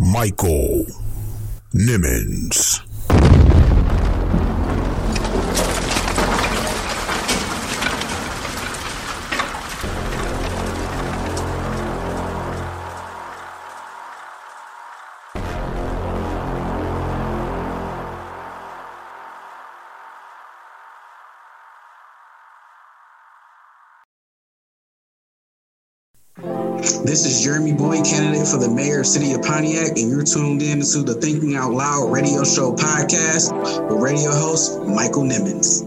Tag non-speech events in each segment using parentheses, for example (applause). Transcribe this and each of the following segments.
Michael Nimmons. This is Jeremy Boyd, candidate for the mayor of City of Pontiac, and you're tuned in to the Thinking Out Loud radio show podcast with radio host Michael Nimmons.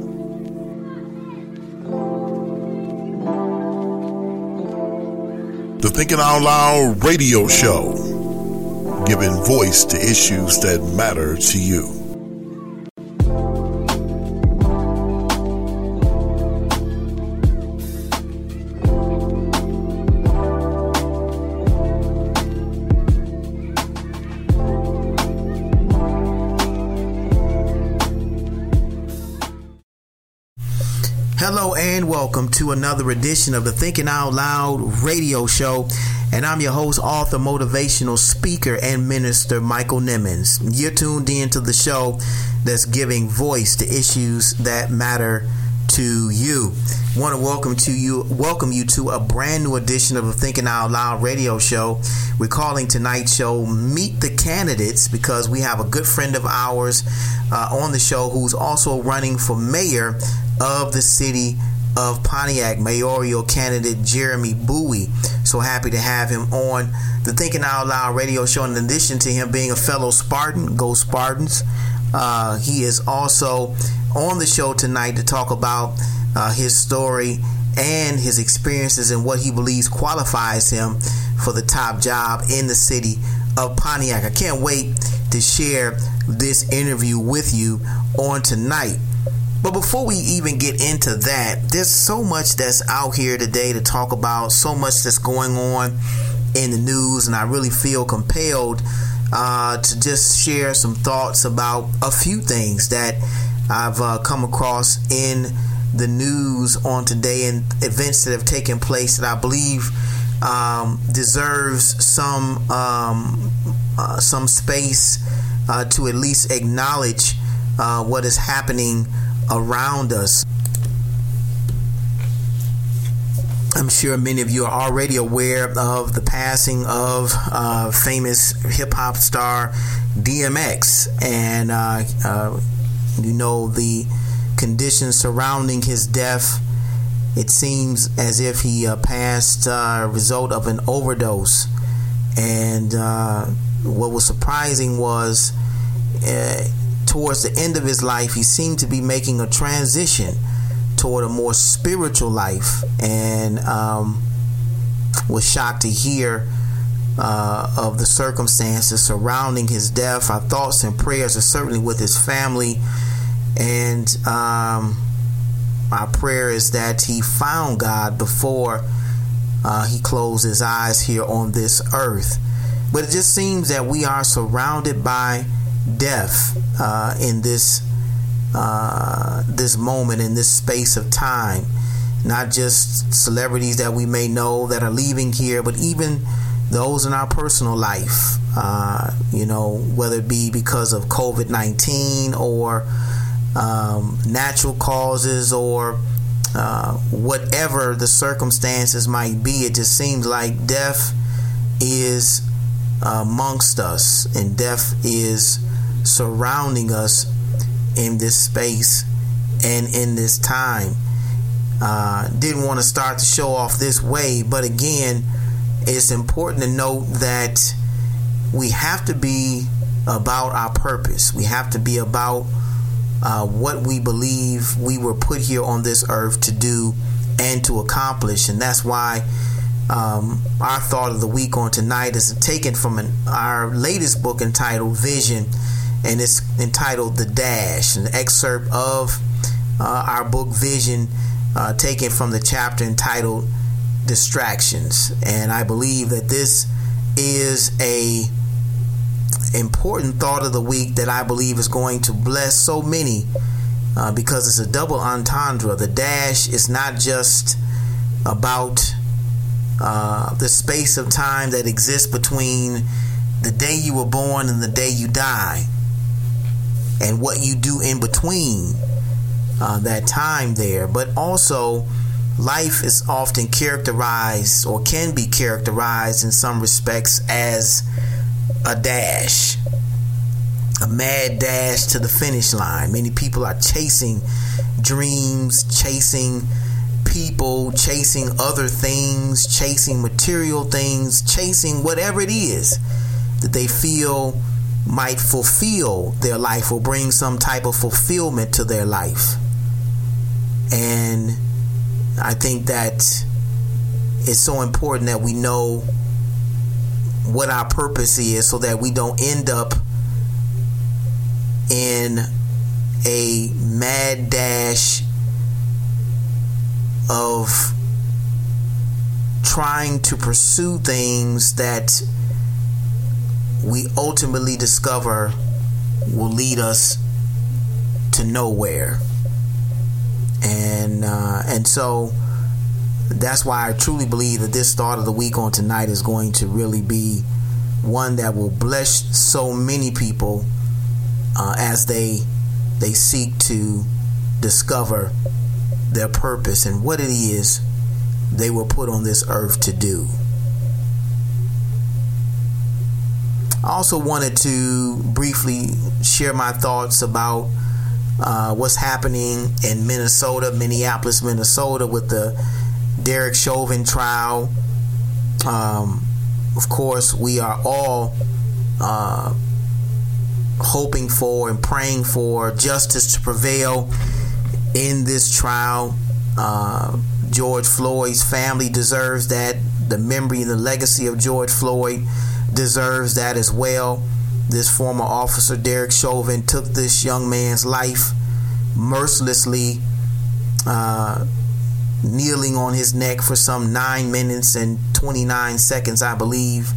The Thinking Out Loud radio show, giving voice to issues that matter to you. Welcome to another edition of the Thinking Out Loud radio show. And I'm your host, author, motivational speaker, and minister Michael Nimmons. You're tuned in to the show that's giving voice to issues that matter to you. Want to welcome to you welcome you to a brand new edition of the Thinking Out Loud radio show. We're calling tonight's show Meet the Candidates because we have a good friend of ours uh, on the show who's also running for mayor of the city of Pontiac, mayoral candidate Jeremy Bowie. So happy to have him on the Thinking Out Loud radio show. In addition to him being a fellow Spartan, go Spartans, uh, he is also on the show tonight to talk about uh, his story and his experiences and what he believes qualifies him for the top job in the city of Pontiac. I can't wait to share this interview with you on tonight. But before we even get into that, there's so much that's out here today to talk about, so much that's going on in the news, and I really feel compelled uh, to just share some thoughts about a few things that I've uh, come across in the news on today and events that have taken place that I believe um, deserves some um, uh, some space uh, to at least acknowledge uh, what is happening around us. I'm sure many of you are already aware of the passing of uh, famous hip hop star DMX, and uh, uh, you know the conditions surrounding his death. It seems as if he uh, passed a result of an overdose, and uh, what was surprising was uh, towards the end of his life, he seemed to be making a transition toward a more spiritual life and um, was shocked to hear uh, of the circumstances surrounding his death. Our thoughts and prayers are certainly with his family, and um, our prayer is that he found God before uh, he closed his eyes here on this earth. But it just seems that we are surrounded by death uh, in this uh, this moment in this space of time. Not just celebrities that we may know that are leaving here, but even those in our personal life. Uh, you know, whether it be because of COVID nineteen or um, natural causes or uh, whatever the circumstances might be, it just seems like death is amongst us, and death is surrounding us in this space and in this time. Uh, didn't want to start the show off this way, but again, it's important to note that we have to be about our purpose. We have to be about uh, what we believe we were put here on this earth to do and to accomplish. And that's why Um, our thought of the week on tonight is taken from an, our latest book entitled Vision, and it's entitled The Dash, an excerpt of uh, our book Vision, uh, taken from the chapter entitled Distractions. And I believe that this is a important thought of the week that I believe is going to bless so many uh, because it's a double entendre. The dash is not just about uh, the space of time that exists between the day you were born and the day you die, and what you do in between uh, that time there, but also life is often characterized or can be characterized in some respects as a dash, a mad dash to the finish line. Many people are chasing dreams, chasing people, chasing other things, chasing material things, chasing whatever it is that they feel might fulfill their life or bring some type of fulfillment to their life. And I think that it's so important that we know what our purpose is so that we don't end up in a mad dash of trying to pursue things that we ultimately discover will lead us to nowhere and uh, and so that's why I truly believe that this start of the week on tonight is going to really be one that will bless so many people uh, as they they seek to discover their purpose and what it is they were put on this earth to do. I also wanted to briefly share my thoughts about uh, what's happening in Minnesota, Minneapolis, Minnesota, with the Derek Chauvin trial. Um, of course, we are all uh, hoping for and praying for justice to prevail in this trial. Uh, George Floyd's family deserves that. The memory and the legacy of George Floyd deserves that as well. This former officer, Derek Chauvin, took this young man's life mercilessly, uh, kneeling on his neck for some nine minutes and 29 seconds, I believe,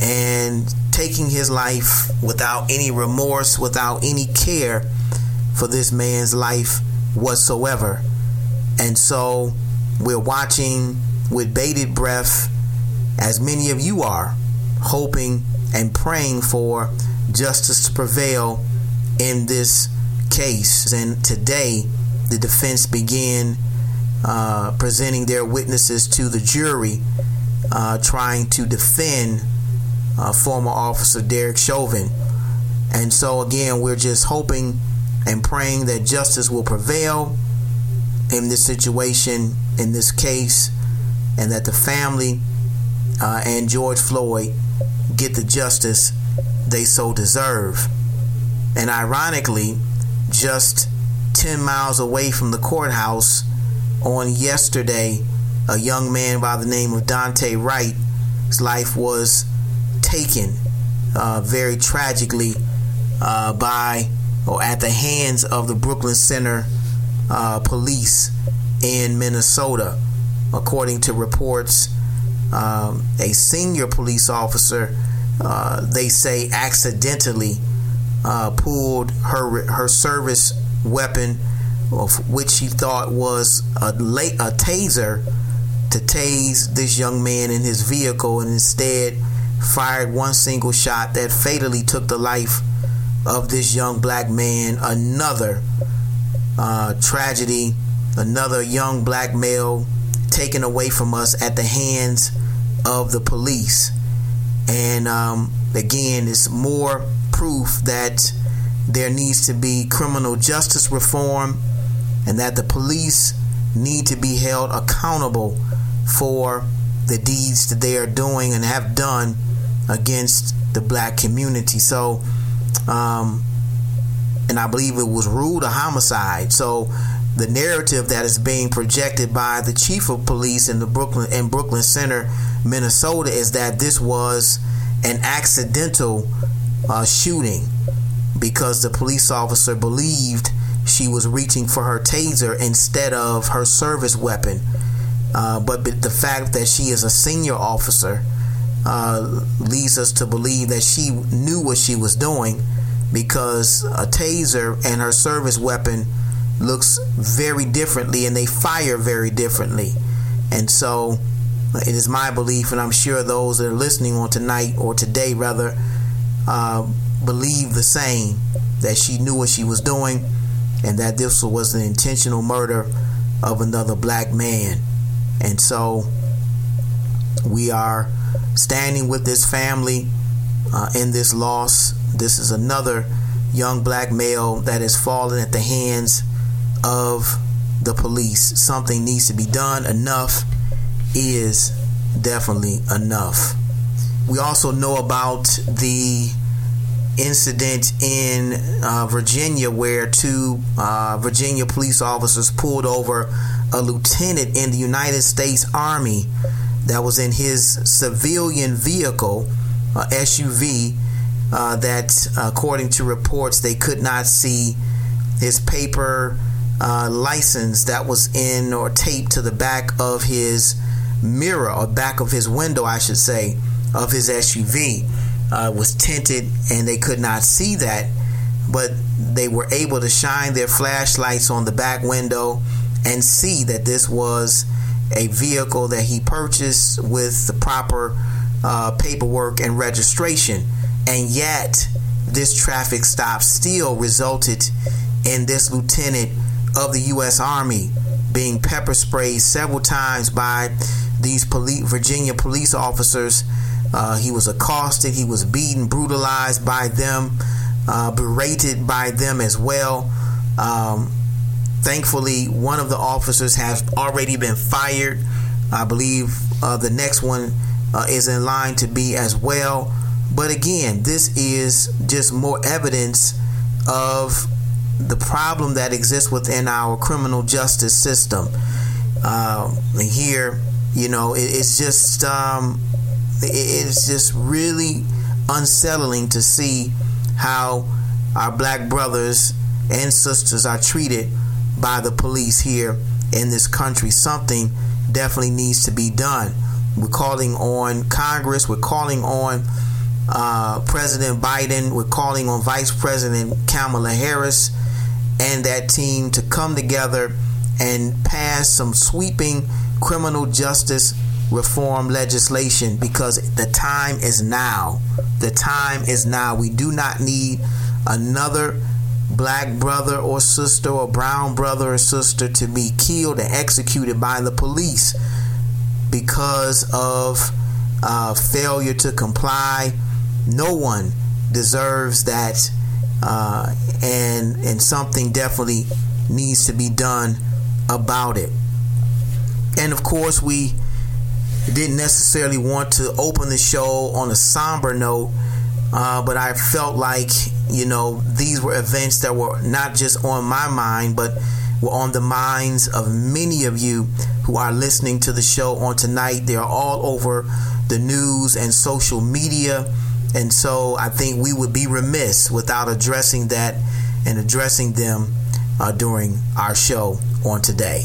and taking his life without any remorse, without any care for this man's life whatsoever. And so we're watching with bated breath, as many of you are, hoping and praying for justice to prevail in this case. And today, the defense began uh, presenting their witnesses to the jury, uh, trying to defend uh, former officer Derek Chauvin. And so, again, we're just hoping and praying that justice will prevail in this situation, in this case, and that the family uh, and George Floyd get the justice they so deserve. And ironically, just 10 miles away from the courthouse on yesterday, a young man by the name of Daunte Wright, his life was taken uh, very tragically uh, by or at the hands of the Brooklyn Center uh, police in Minnesota. According to reports, um, a senior police officer, uh, they say, accidentally uh, pulled her her service weapon, of which she thought was a, a taser, to tase this young man in his vehicle, and instead fired one single shot that fatally took the life of this young black man. Another uh, tragedy, another young black male taken away from us at the hands of the police. And um, again, it's more proof that there needs to be criminal justice reform and that the police need to be held accountable for the deeds that they are doing and have done against the black community. So, um, and I believe it was ruled a homicide. So, the narrative that is being projected by the chief of police in the Brooklyn in Brooklyn Center, Minnesota, is that this was an accidental uh, shooting because the police officer believed she was reaching for her taser instead of her service weapon. Uh, but the fact that she is a senior officer uh, leads us to believe that she knew what she was doing because a taser and her service weapon looks very differently and they fire very differently. And so it is my belief, and I'm sure those that are listening on tonight or today rather uh, believe the same that she knew what she was doing and that this was an intentional murder of another black man. And so we are standing with this family uh, in this loss. This is another young black male that has fallen at the hands of the police. Something needs to be done. Enough is definitely enough. We also know about the incident in uh, Virginia where two uh, Virginia police officers pulled over a lieutenant in the United States Army that was in his civilian vehicle, uh, SUV, that according to reports they could not see his paper uh, license that was in or taped to the back of his mirror or back of his window, I should say, of his SUV uh, was tinted and they could not see that, but they were able to shine their flashlights on the back window and see that this was a vehicle that he purchased with the proper uh, paperwork and registration. And yet, this traffic stop still resulted in this lieutenant of the U.S. Army being pepper sprayed several times by these police, Virginia police officers. Uh, he was accosted, he was beaten, brutalized by them, uh, berated by them as well. Um, thankfully, one of the officers has already been fired. I believe uh, the next one uh, is in line to be as well. But again, this is just more evidence of the problem that exists within our criminal justice system. Uh, here, you know, it, it's just um, it, it's just really unsettling to see how our black brothers and sisters are treated by the police here in this country. Something definitely needs to be done. We're calling on Congress. We're calling on uh, President Biden. We're calling on Vice President Kamala Harris and that team to come together and pass some sweeping criminal justice reform legislation because the time is now. The time is now. We do not need another black brother or sister or brown brother or sister to be killed and executed by the police because of uh, failure to comply. No one deserves that uh, and and something definitely needs to be done about it. And of course, we didn't necessarily want to open the show on a somber note, uh, but I felt like you know these were events that were not just on my mind, but were on the minds of many of you who are listening to the show on tonight. They are all over the news and social media. And so I think we would be remiss without addressing that and addressing them uh, during our show on today.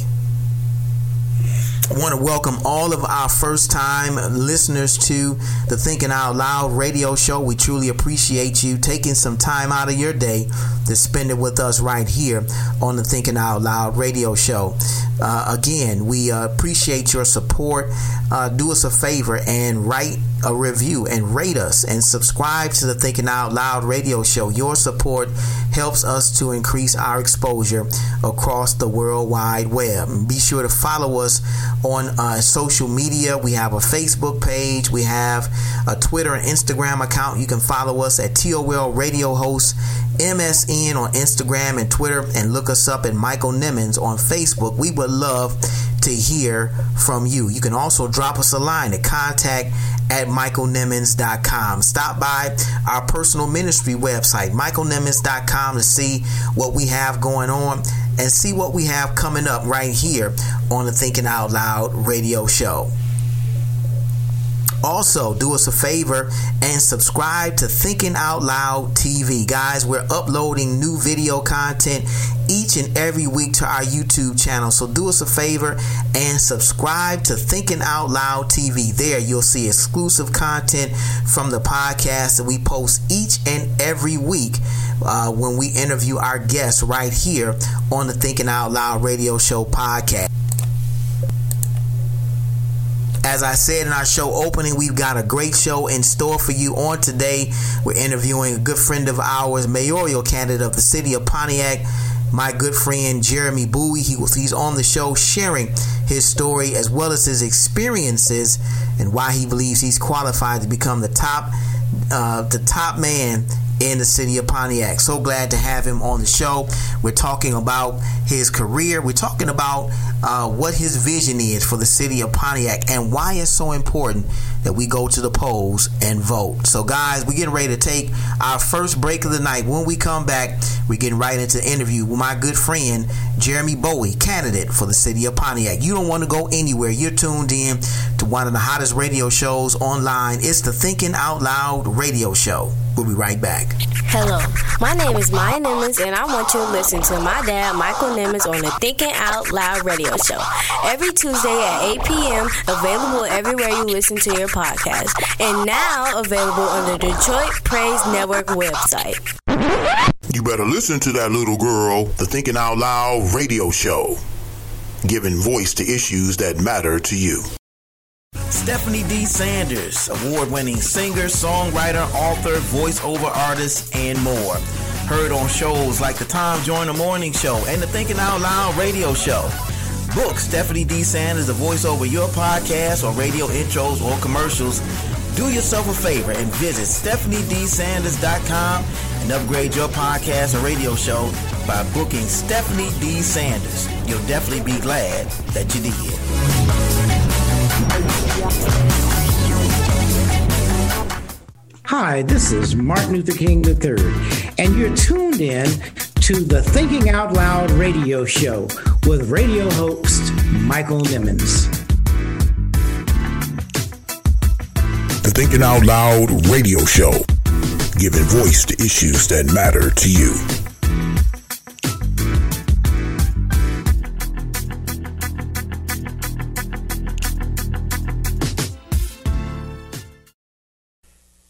I want to welcome all of our first time listeners to the Thinking Out Loud radio show. We truly appreciate you taking some time out of your day to spend it with us right here on the Thinking Out Loud radio show. Uh, again, we uh, appreciate your support. Uh, do us a favor and write a review and rate us and subscribe to the Thinking Out Loud radio show. Your support helps us to increase our exposure across the World Wide Web. Be sure to follow us on uh, social media. We have a Facebook page, we have a Twitter and Instagram account. You can follow us at TOL Radio Host MSN on Instagram and Twitter, and look us up at Michael Nimmons on Facebook. We would love to hear from you. You can also drop us a line at contact at michaelnimmons.com. Stop by our personal ministry website, michaelnimmons.com, to see what we have going on and see what we have coming up right here on the Thinking Out Loud radio show. Also, do us a favor and subscribe to Thinking Out Loud TV. Guys, we're uploading new video content each and every week to our YouTube channel. So do us a favor and subscribe to Thinking Out Loud TV. There you'll see exclusive content from the podcast that we post each and every week uh, when we interview our guests right here on the Thinking Out Loud radio show podcast. As I said in our show opening, we've got a great show in store for you on today. We're interviewing a good friend of ours, mayoral candidate of the city of Pontiac, my good friend Jeremy Bowie. He was he's on the show sharing his story as well as his experiences and why he believes he's qualified to become the top uh, the top man in the city of Pontiac. So glad to have him on the show. We're talking about his career. We're talking about uh, what his vision is for the city of Pontiac and why it's so important that we go to the polls and vote. So, guys, we're getting ready to take our first break of the night. When we come back, we're getting right into the interview with my good friend Jeremy Bowie, candidate for the city of Pontiac. You don't want to go anywhere. You're tuned in to one of the hottest radio shows online. It's the Thinking Out Loud radio show. We'll be right back. Hello, my name is Maya Nimmons, and I want you to listen to my dad, Michael Nimmons, on the Thinking Out Loud radio show every Tuesday at 8 p.m. Available everywhere you listen to your podcast, and now available on the Detroit Praise Network website. You better listen to that little girl, the Thinking Out Loud radio show, giving voice to issues that matter to you. Stephanie D. Sanders, award winning singer, songwriter, author, voiceover artist, and more. Heard on shows like the Tom Joyner Morning Show and the Thinking Out Loud radio show. Book Stephanie D. Sanders to voice over your podcast or radio intros or commercials. Do yourself a favor and visit StephanieDSanders.com and upgrade your podcast or radio show by booking Stephanie D. Sanders. You'll definitely be glad that you did. Hi, this is Martin Luther King III, and you're tuned in to the Thinking Out Loud radio show with radio host Michael Nimmons. The Thinking Out Loud radio show, giving voice to issues that matter to you.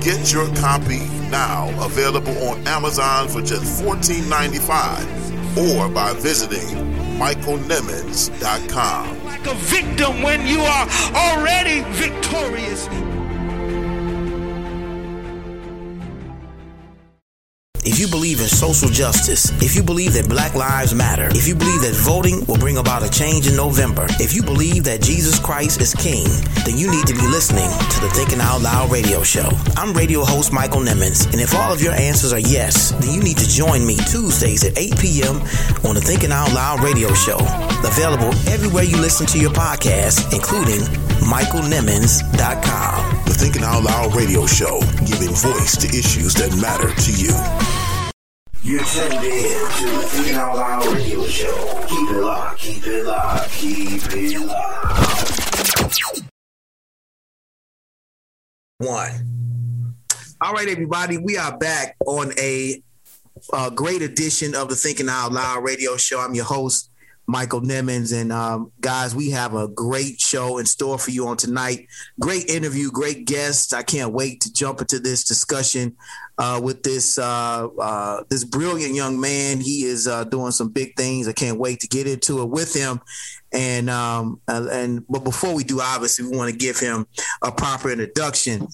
Get your copy now, available on Amazon for just $14.95 or by visiting michaelnimmons.com. Like a victim when you are already victorious. If you believe in social justice, if you believe that black lives matter, if you believe that voting will bring about a change in November, if you believe that Jesus Christ is King, then you need to be listening to the Thinking Out Loud radio show. I'm radio host Michael Nimmons, and if all of your answers are yes, then you need to join me Tuesdays at 8 p.m. on the Thinking Out Loud radio show. Available everywhere you listen to your podcast, including michaelnimmons.com. The Thinking Out Loud radio show, giving voice to issues that matter to you. You tuned in to the Thinking Out Loud Radio Show. Keep it locked, keep it locked, keep it locked. One. All right, everybody, we are back on a, a great edition of the Thinking Out Loud Radio Show. I'm your host, Michael Nimmons. And um, guys, we have a great show in store for you on tonight. Great interview, great guests. I can't wait to jump into this discussion uh, with this uh, uh, this brilliant young man. He is uh, doing some big things. I can't wait to get into it with him. And um, and but before we do, obviously, we want to give him a proper introduction.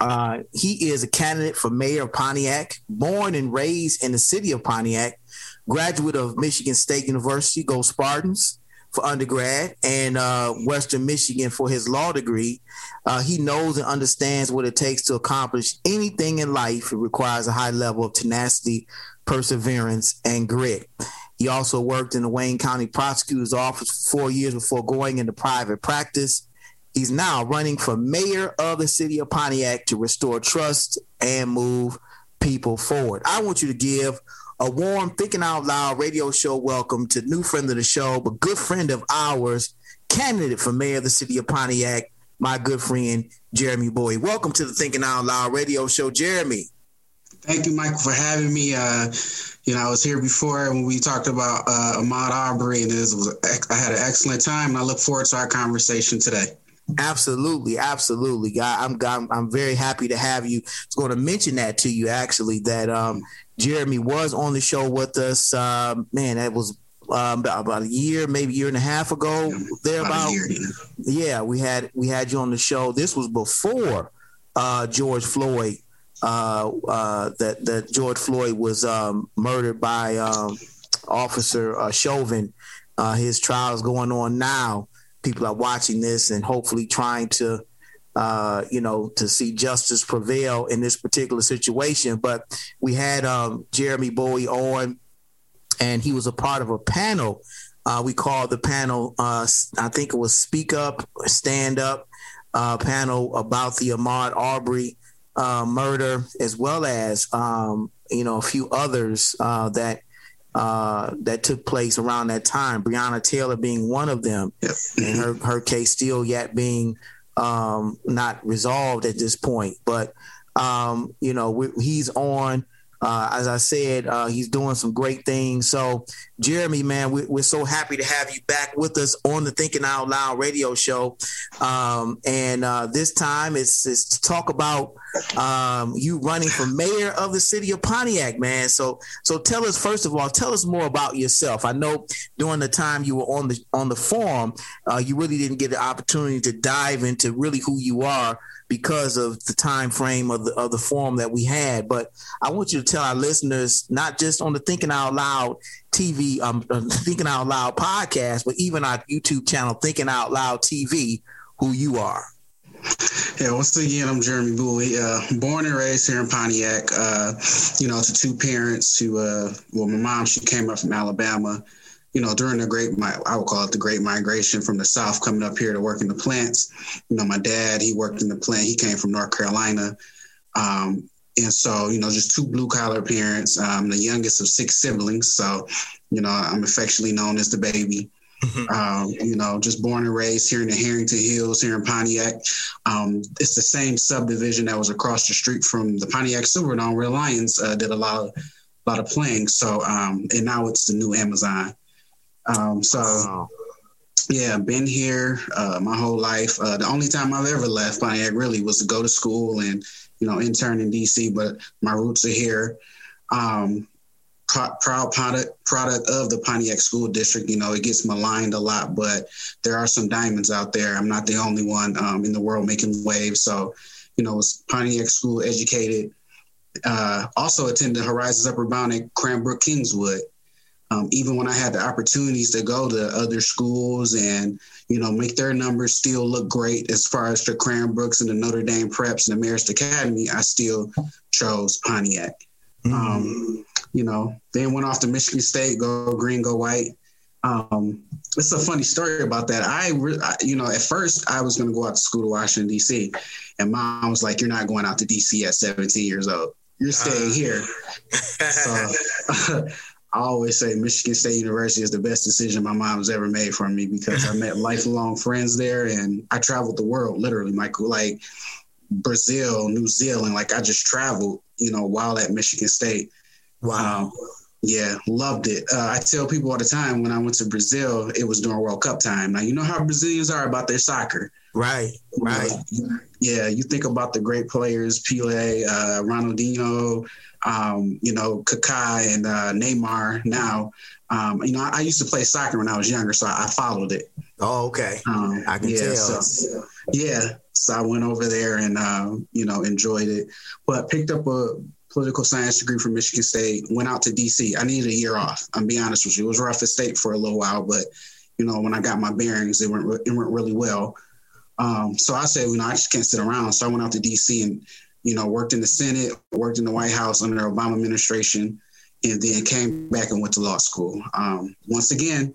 Uh, he is a candidate for mayor of Pontiac, born and raised in the city of Pontiac, graduate of Michigan State University, Go Spartans for undergrad, and uh, Western Michigan for his law degree. Uh, he knows and understands what it takes to accomplish anything in life. It requires a high level of tenacity, perseverance, and grit. He also worked in the Wayne County Prosecutor's Office for four years before going into private practice. He's now running for mayor of the city of Pontiac to restore trust and move people forward. I want you to give a warm Thinking Out Loud radio show welcome to new friend of the show, but good friend of ours, candidate for mayor of the city of Pontiac, my good friend Jeremy Bowie. Welcome to the Thinking Out Loud radio show, Jeremy. Thank you, Michael, for having me. Uh, you know, I was here before when we talked about uh, Ahmaud Arbery, and it was I had an excellent time, and I look forward to our conversation today. Absolutely, absolutely. I, I'm, I'm I'm very happy to have you. I was going to mention that to you actually that um, Jeremy was on the show with us. Um, man, that was um, about, a year, maybe a year and a half ago. Yeah, there about, about yeah, we had we had you on the show. This was before uh, George Floyd uh, uh, that that George Floyd was um, murdered by um, Officer uh, Chauvin. Uh, his trial is going on now. People are watching this and hopefully trying to, uh, you know, to see justice prevail in this particular situation. But we had um, Jeremy Bowie on, and he was a part of a panel. Uh, we called the panel, I think it was Speak Up, Stand Up panel about the Ahmaud Arbery uh, murder, as well as um, you know a few others uh, that uh, that took place around that time. Breonna Taylor being one of them, yep. and her her case still yet being um, not resolved at this point. But um, you know he's on. Uh, as I said, uh, he's doing some great things. So, Jeremy, man, we, are so happy to have you back with us on the Thinking Out Loud radio show. Um, and uh, this time it's, it's, to talk about um, you running for mayor of the city of Pontiac, man. So, so tell us first of all, tell us more about yourself. I know during the time you were on the on the forum, uh, you really didn't get the opportunity to dive into really who you are because of the time frame of the of the forum that we had. But I want you to tell our listeners, not just on the Thinking Out Loud TV, um, uh, Thinking Out Loud podcast, but even our YouTube channel, Thinking Out Loud TV, who you are. Yeah, once again, I'm Jeremy Bowie, uh, born and raised here in Pontiac. Uh, you know, to two parents who, uh, well, my mom, she came up from Alabama you know, during the great, I would call it the great migration from the South coming up here to work in the plants. You know, my dad, he worked in the plant. He came from North Carolina. Um, and so, you know, just two blue collar parents, um, the youngest of six siblings. So, you know, I'm affectionately known as the baby. Mm-hmm. Um, you know, just born and raised here in the Harrington Hills, here in Pontiac. Um, it's the same subdivision that was across the street from the Pontiac Silverdome, where Lions uh, did a lot of, a lot of playing. So, um, and now it's the new Amazon. Um, so, wow. yeah, been here uh, my whole life. Uh, the only time I've ever left Pontiac really was to go to school and you know intern in DC, but my roots are here. Um, pro- proud product product of the Pontiac School District. You know, it gets maligned a lot, but there are some diamonds out there. I'm not the only one um, in the world making waves. So, you know, was Pontiac School educated. Uh, also attended Horizons Upward Bound at Cranbrook Kingswood. Um, even when I had the opportunities to go to other schools and you know make their numbers still look great as far as the Cranbrooks and the Notre Dame Preps and the Marist Academy, I still chose Pontiac. Mm-hmm. Um, you know, then went off to Michigan State, go green, go white. Um, it's a funny story about that. I, re- I, you know, at first I was going to go out to school to Washington D.C., and mom was like, "You're not going out to D.C. at 17 years old. You're staying uh. here." (laughs) so (laughs) I always say Michigan State University is the best decision my mom's ever made for me because I met (laughs) lifelong friends there and I traveled the world literally, Michael. Like Brazil, New Zealand. Like I just traveled, you know, while at Michigan State. Wow. Um, yeah, loved it. Uh, I tell people all the time when I went to Brazil, it was during World Cup time. Now you know how Brazilians are about their soccer. Right, right. yeah, you think about the great players, Pele, uh, Ronaldinho, um, you know, Kaká and uh, Neymar. Now, um, you know, I, I, used to play soccer when I was younger, so I, I followed it. Oh, okay. Um, I can yeah, tell. So, yeah, so I went over there and uh, you know enjoyed it, but picked up a political science degree from Michigan State. Went out to DC. I needed a year off. I'm be honest with you. It was rough at state for a little while, but you know when I got my bearings, it went it went really well. Um, so I said, you know, I just can't sit around. So I went out to DC and you know worked in the Senate, worked in the White House under the Obama administration, and then came back and went to law school. Um, once again,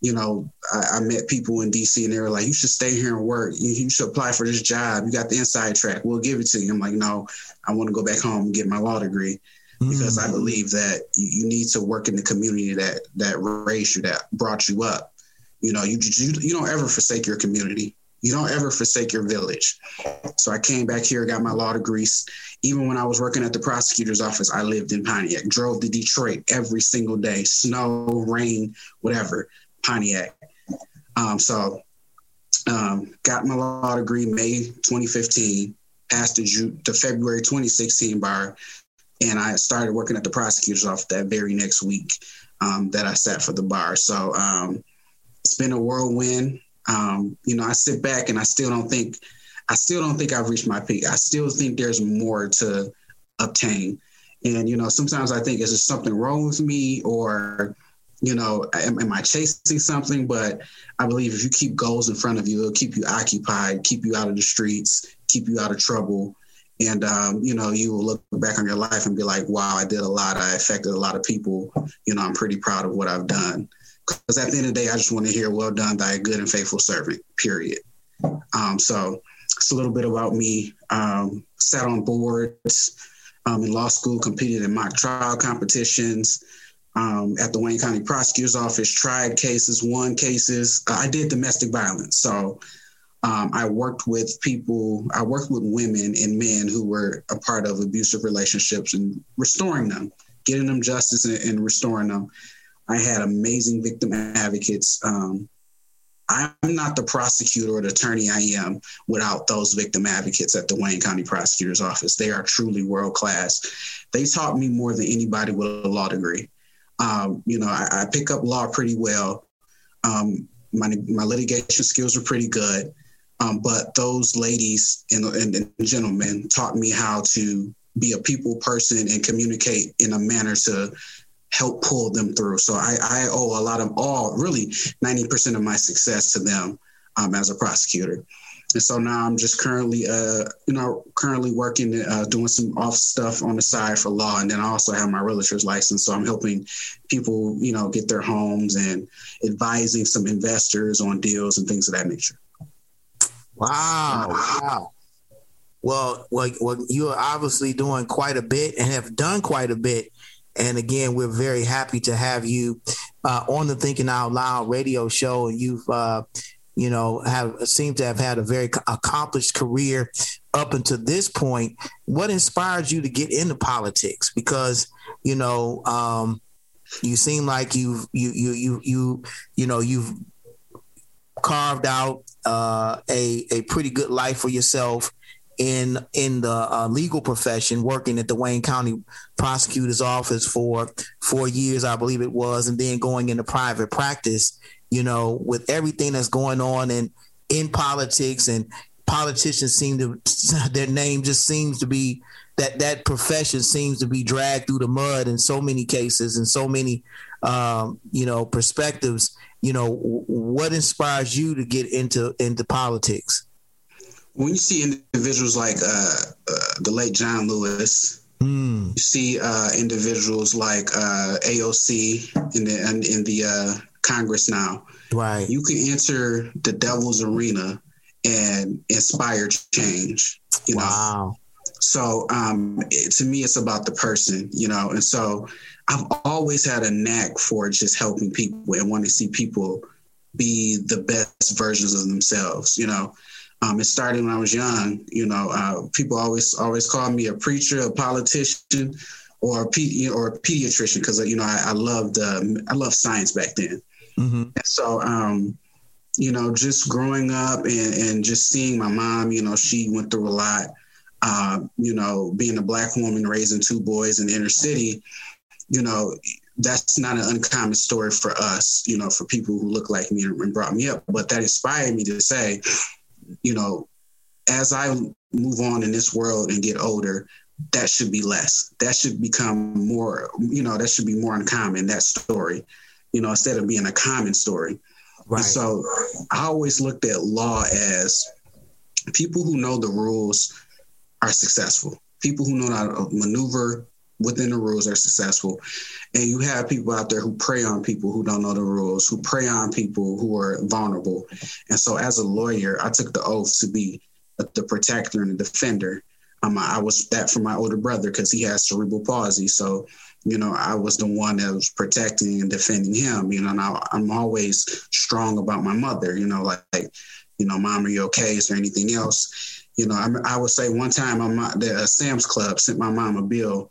you know, I, I, met people in DC and they were like, you should stay here and work. You, you, should apply for this job. You got the inside track. We'll give it to you. I'm like, no, I want to go back home and get my law degree because mm. I believe that you, you, need to work in the community that that raised you, that brought you up. You know, you, you, you don't ever forsake your community. You don't ever forsake your village. So I came back here, got my law degrees. Even when I was working at the prosecutor's office, I lived in Pontiac, drove to Detroit every single day, snow, rain, whatever Pontiac. Um, so um, got my law degree May 2015, passed the, Ju- the February 2016 bar, and I started working at the prosecutor's office that very next week um, that I sat for the bar. So um, it's been a whirlwind. Um, you know, I sit back and I still don't think, I still don't think I've reached my peak. I still think there's more to obtain. And you know, sometimes I think is there something wrong with me, or you know, am, am, I chasing something? But I believe if you keep goals in front of you, it'll keep you occupied, keep you out of the streets, keep you out of trouble. And, um, you know, you will look back on your life and be like, wow, I did a lot. I affected a lot of people. You know, I'm pretty proud of what I've done. Because at the end of the day, I just want to hear, well done, thy good and faithful servant, period. Um, so it's a little bit about me. Um, sat on boards um, in law school, competed in mock trial competitions, um, at the Wayne County Prosecutor's Office, tried cases, won cases. Uh, I did domestic violence. So um, I worked with people, I worked with women and men who were a part of abusive relationships and restoring them, getting them justice and, and restoring them. I had amazing victim advocates. Um, I'm not the prosecutor or the attorney I am without those victim advocates at the Wayne County Prosecutor's Office. They are truly world class. They taught me more than anybody with a law degree. Um, you know, I, I, pick up law pretty well. Um, my, my litigation skills are pretty good. Um, but those ladies and, and, and, gentlemen taught me how to be a people person and communicate in a manner to help pull them through. So I, I owe a lot of all, really 90% of my success to them um, as a prosecutor. And so now I'm just currently, uh, you know, currently working, uh, doing some off stuff on the side for law. And then I also have my realtor's license. So I'm helping people, you know, get their homes and advising some investors on deals and things of that nature. Wow. Wow. Well, well, well, you are obviously doing quite a bit and have done quite a bit. And again, we're very happy to have you uh, on the Thinking Out Loud radio show. And you've, uh, you know, have seemed to have had a very accomplished career up until this point. What inspired you to get into politics? Because you know, um, you seem like you've you you you you you know you've carved out uh, a a pretty good life for yourself in in the uh, legal profession, working at the Wayne County Prosecutor's Office for four years, I believe it was, and then going into private practice you know, with everything that's going on in in politics and politicians seem to (laughs) their name just seems to be that that profession seems to be dragged through the mud in so many cases and so many um, you know perspectives. You know what inspires you to get into into politics when you see individuals like uh, uh, the late john lewis mm. you see uh, individuals like uh, aoc in the in, in the uh, Congress now. Right. You can enter the devil's arena and inspire change. You know? Wow. So um, it, to me, it's about the person, you know. And so I've always had a knack for just helping people and want to see people be the best versions of themselves, you know. Um, it started when I was young. You know, uh, people always always call me a preacher, a politician, or a pe- or a pediatrician because you know I, I loved uh, I loved science back then. Mm-hmm. And so, um, you know, just growing up and, and just seeing my mom, you know, she went through a lot. Uh, you know, being a black woman raising two boys in the inner city, you know, that's not an uncommon story for us, you know, for people who look like me and brought me up. But that inspired me to say, you know, as I move on in this world and get older, that should be less. That should become more, you know, that should be more uncommon, that story, you know, instead of being a common story. Right. And so I always looked at law as people who know the rules are successful. People who know how to maneuver within the rules are successful. And you have people out there who prey on people who don't know the rules, who prey on people who are vulnerable. And so as a lawyer, I took the oath to be the protector and the defender. Um, I was that for my older brother because he has cerebral palsy. So, you know, I was the one that was protecting and defending him. You know, and I, am always strong about my mother. You know, like, like, you know, mom, are you okay? Is there anything else? You know, I, I would say one time, I'm, the uh, Sam's Club sent my mom a bill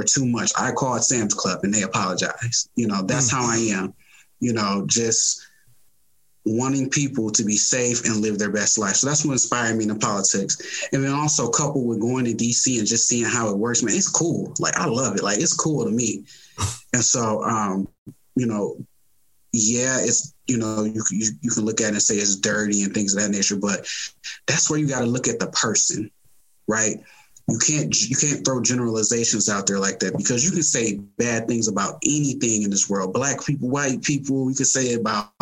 for too much. I called Sam's Club and they apologized. You know, that's mm. how I am. You know, just wanting people to be safe and live their best life. So that's what inspired me in politics. And then also coupled with going to DC and just seeing how it works, man, it's cool. Like I love it. Like it's cool to me. (laughs) And so, um, you know, yeah, it's you know you, you you can look at it and say it's dirty and things of that nature, but that's where you got to look at the person, right? You can't you can't throw generalizations out there like that because you can say bad things about anything in this world. Black people white people you can say about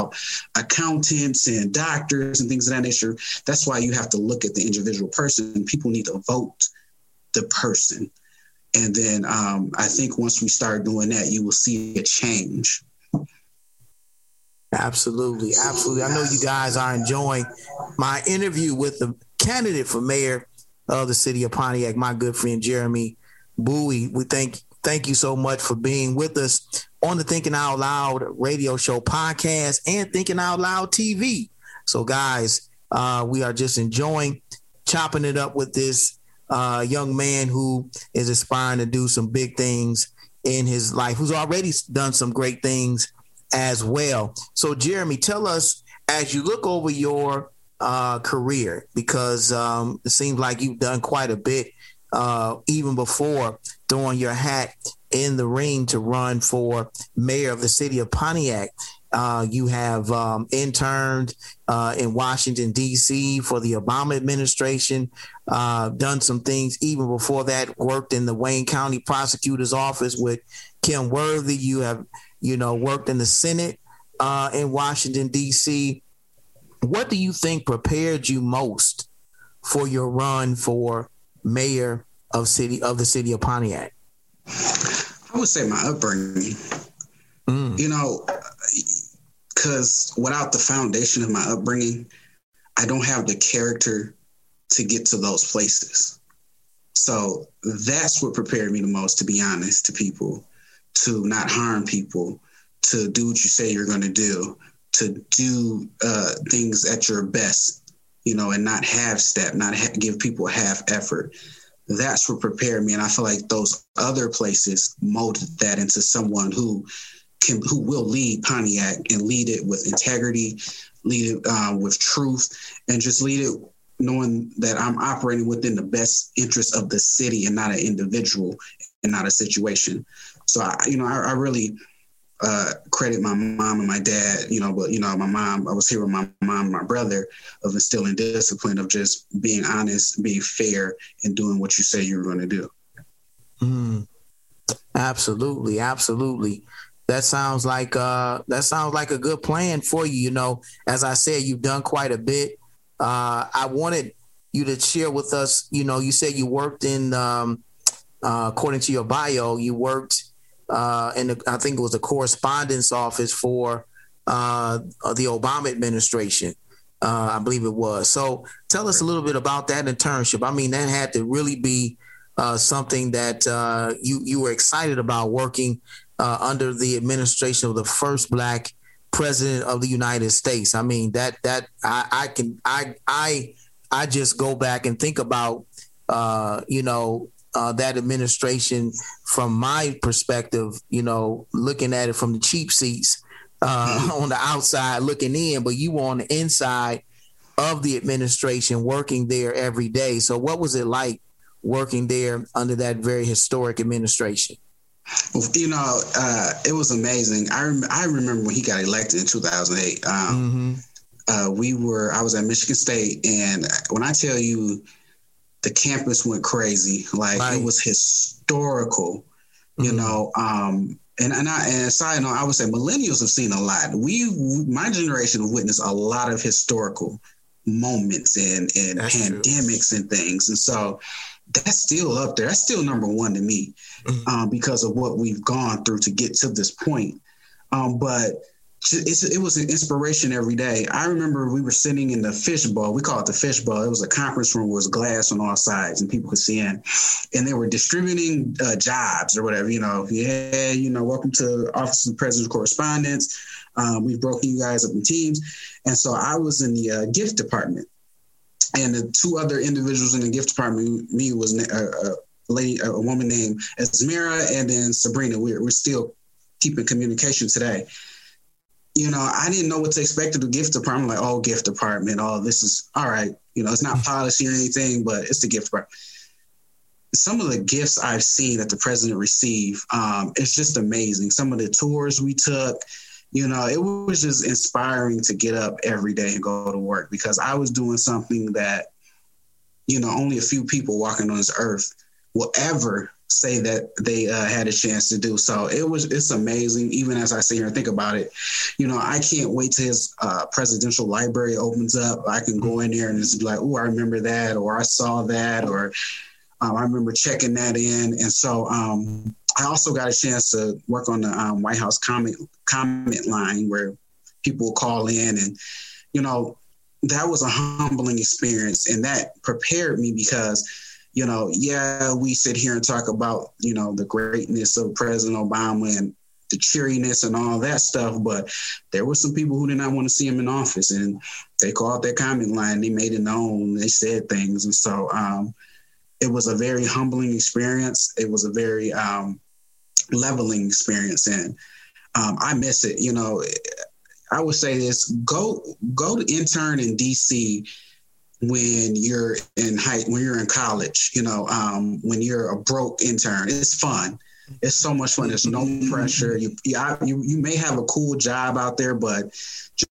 accountants and doctors and things of that nature. That's why you have to look at the individual person. People need to vote the person. And then um, i think once we start doing that you will see a change. Absolutely. Absolutely. I know you guys are enjoying my interview with the candidate for mayor of the city of Pontiac, my good friend Jeremy Bowie. We thank thank you so much for being with us on the Thinking Out Loud radio show podcast and Thinking Out Loud TV. So, guys, uh, we are just enjoying chopping it up with this uh, young man who is aspiring to do some big things in his life, who's already done some great things as well. So, Jeremy, tell us as you look over your uh, career because um, it seems like you've done quite a bit uh, even before throwing your hat in the ring to run for mayor of the city of Pontiac. Uh, you have um, interned uh, in Washington, D.C. for the Obama administration, uh, done some things even before that, worked in the Wayne County prosecutor's office with Kym Worthy. You have, you know, worked in the Senate uh, in Washington, D.C. What do you think prepared you most for your run for mayor of city of the city of Pontiac? I would say my upbringing. Mm. You know, because without the foundation of my upbringing, I don't have the character to get to those places. So that's what prepared me the most, to be honest, to people, to not harm people, to do what you say you're going to do, to do uh, things at your best, you know, and not half step, not ha- give people half effort. That's what prepared me, and I feel like those other places molded that into someone who can, who will lead Pontiac and lead it with integrity, lead it um, with truth, and just lead it knowing that I'm operating within the best interest of the city and not an individual and not a situation. So I, you know, I, I really uh, credit my mom and my dad, you know, but you know, my mom, I was here with my mom my brother of instilling discipline of just being honest, being fair, and doing what you say you're going to do. Mm, absolutely, absolutely. That sounds like uh, that sounds like a good plan for you. You know, as I said, you've done quite a bit. Uh, I wanted you to share with us. You know, you said you worked in, um, uh, according to your bio, you worked uh, and I think it was the correspondence office for uh, the Obama administration. Uh, I believe it was. So tell us a little bit about that internship. I mean, that had to really be uh, something that uh, you you were excited about working uh, under the administration of the first black president of the United States. I mean, that that I, I can I I I just go back and think about, uh, you know, uh, that administration from my perspective, you know, looking at it from the cheap seats uh, on the outside looking in, but you were on the inside of the administration working there every day. So, what was it like working there under that very historic administration? Well, you know, uh, it was amazing. I rem- I remember when he got elected in 2008. Um, mm-hmm. uh, we were I was at Michigan State, and when I tell you, the campus went crazy. Like right. it was historical. Mm-hmm. You know, um, and and I and side note, I would say millennials have seen a lot. We, my generation witnessed a lot of historical moments and and that's pandemics true. and things, and so that's still up there. That's still number one to me mm-hmm. um, because of what we've gone through to get to this point. Um, but it was an inspiration every day. I remember we were sitting in the fishbowl. We call it the fishbowl. It was a conference room was glass on all sides and people could see in. And they were distributing uh, jobs or whatever, you know. Yeah, you know, welcome to Office of the President's Correspondence. Um, we've broken you guys up in teams. And so I was in the uh, gift department. And the two other individuals in the gift department, me was a, a lady, a woman named Esmira, and then Sabrina. We're, we're still keeping communication today you know, I didn't know what to expect of the gift department. Like, oh, gift department, oh, this is all right. You know, it's not policy or anything, but it's the gift department. Some of the gifts I've seen that the president received, um, it's just amazing. Some of the tours we took, you know, it was just inspiring to get up every day and go to work because I was doing something that, you know, only a few people walking on this earth will ever say that they uh, had a chance to do. So it was it's amazing. Even as I sit here and think about it, you know, I can't wait till his uh, presidential library opens up. I can go in there and just be like, oh, I remember that, or I saw that, or um, I remember checking that in. And so um, I also got a chance to work on the um, White House comment comment line where people call in and you know that was a humbling experience and that prepared me because you know, yeah, we sit here and talk about, you know, the greatness of President Obama and the cheeriness and all that stuff, but there were some people who did not want to see him in office, and they called their comment line. They made it known. They said things, and so um, it was a very humbling experience. It was a very um, leveling experience, and um, I miss it. You know, I would say this: go go to intern in DC when you're in high when you're in college you know um, when you're a broke intern it's fun. It's so much fun. There's no pressure. You, you you may have a cool job out there but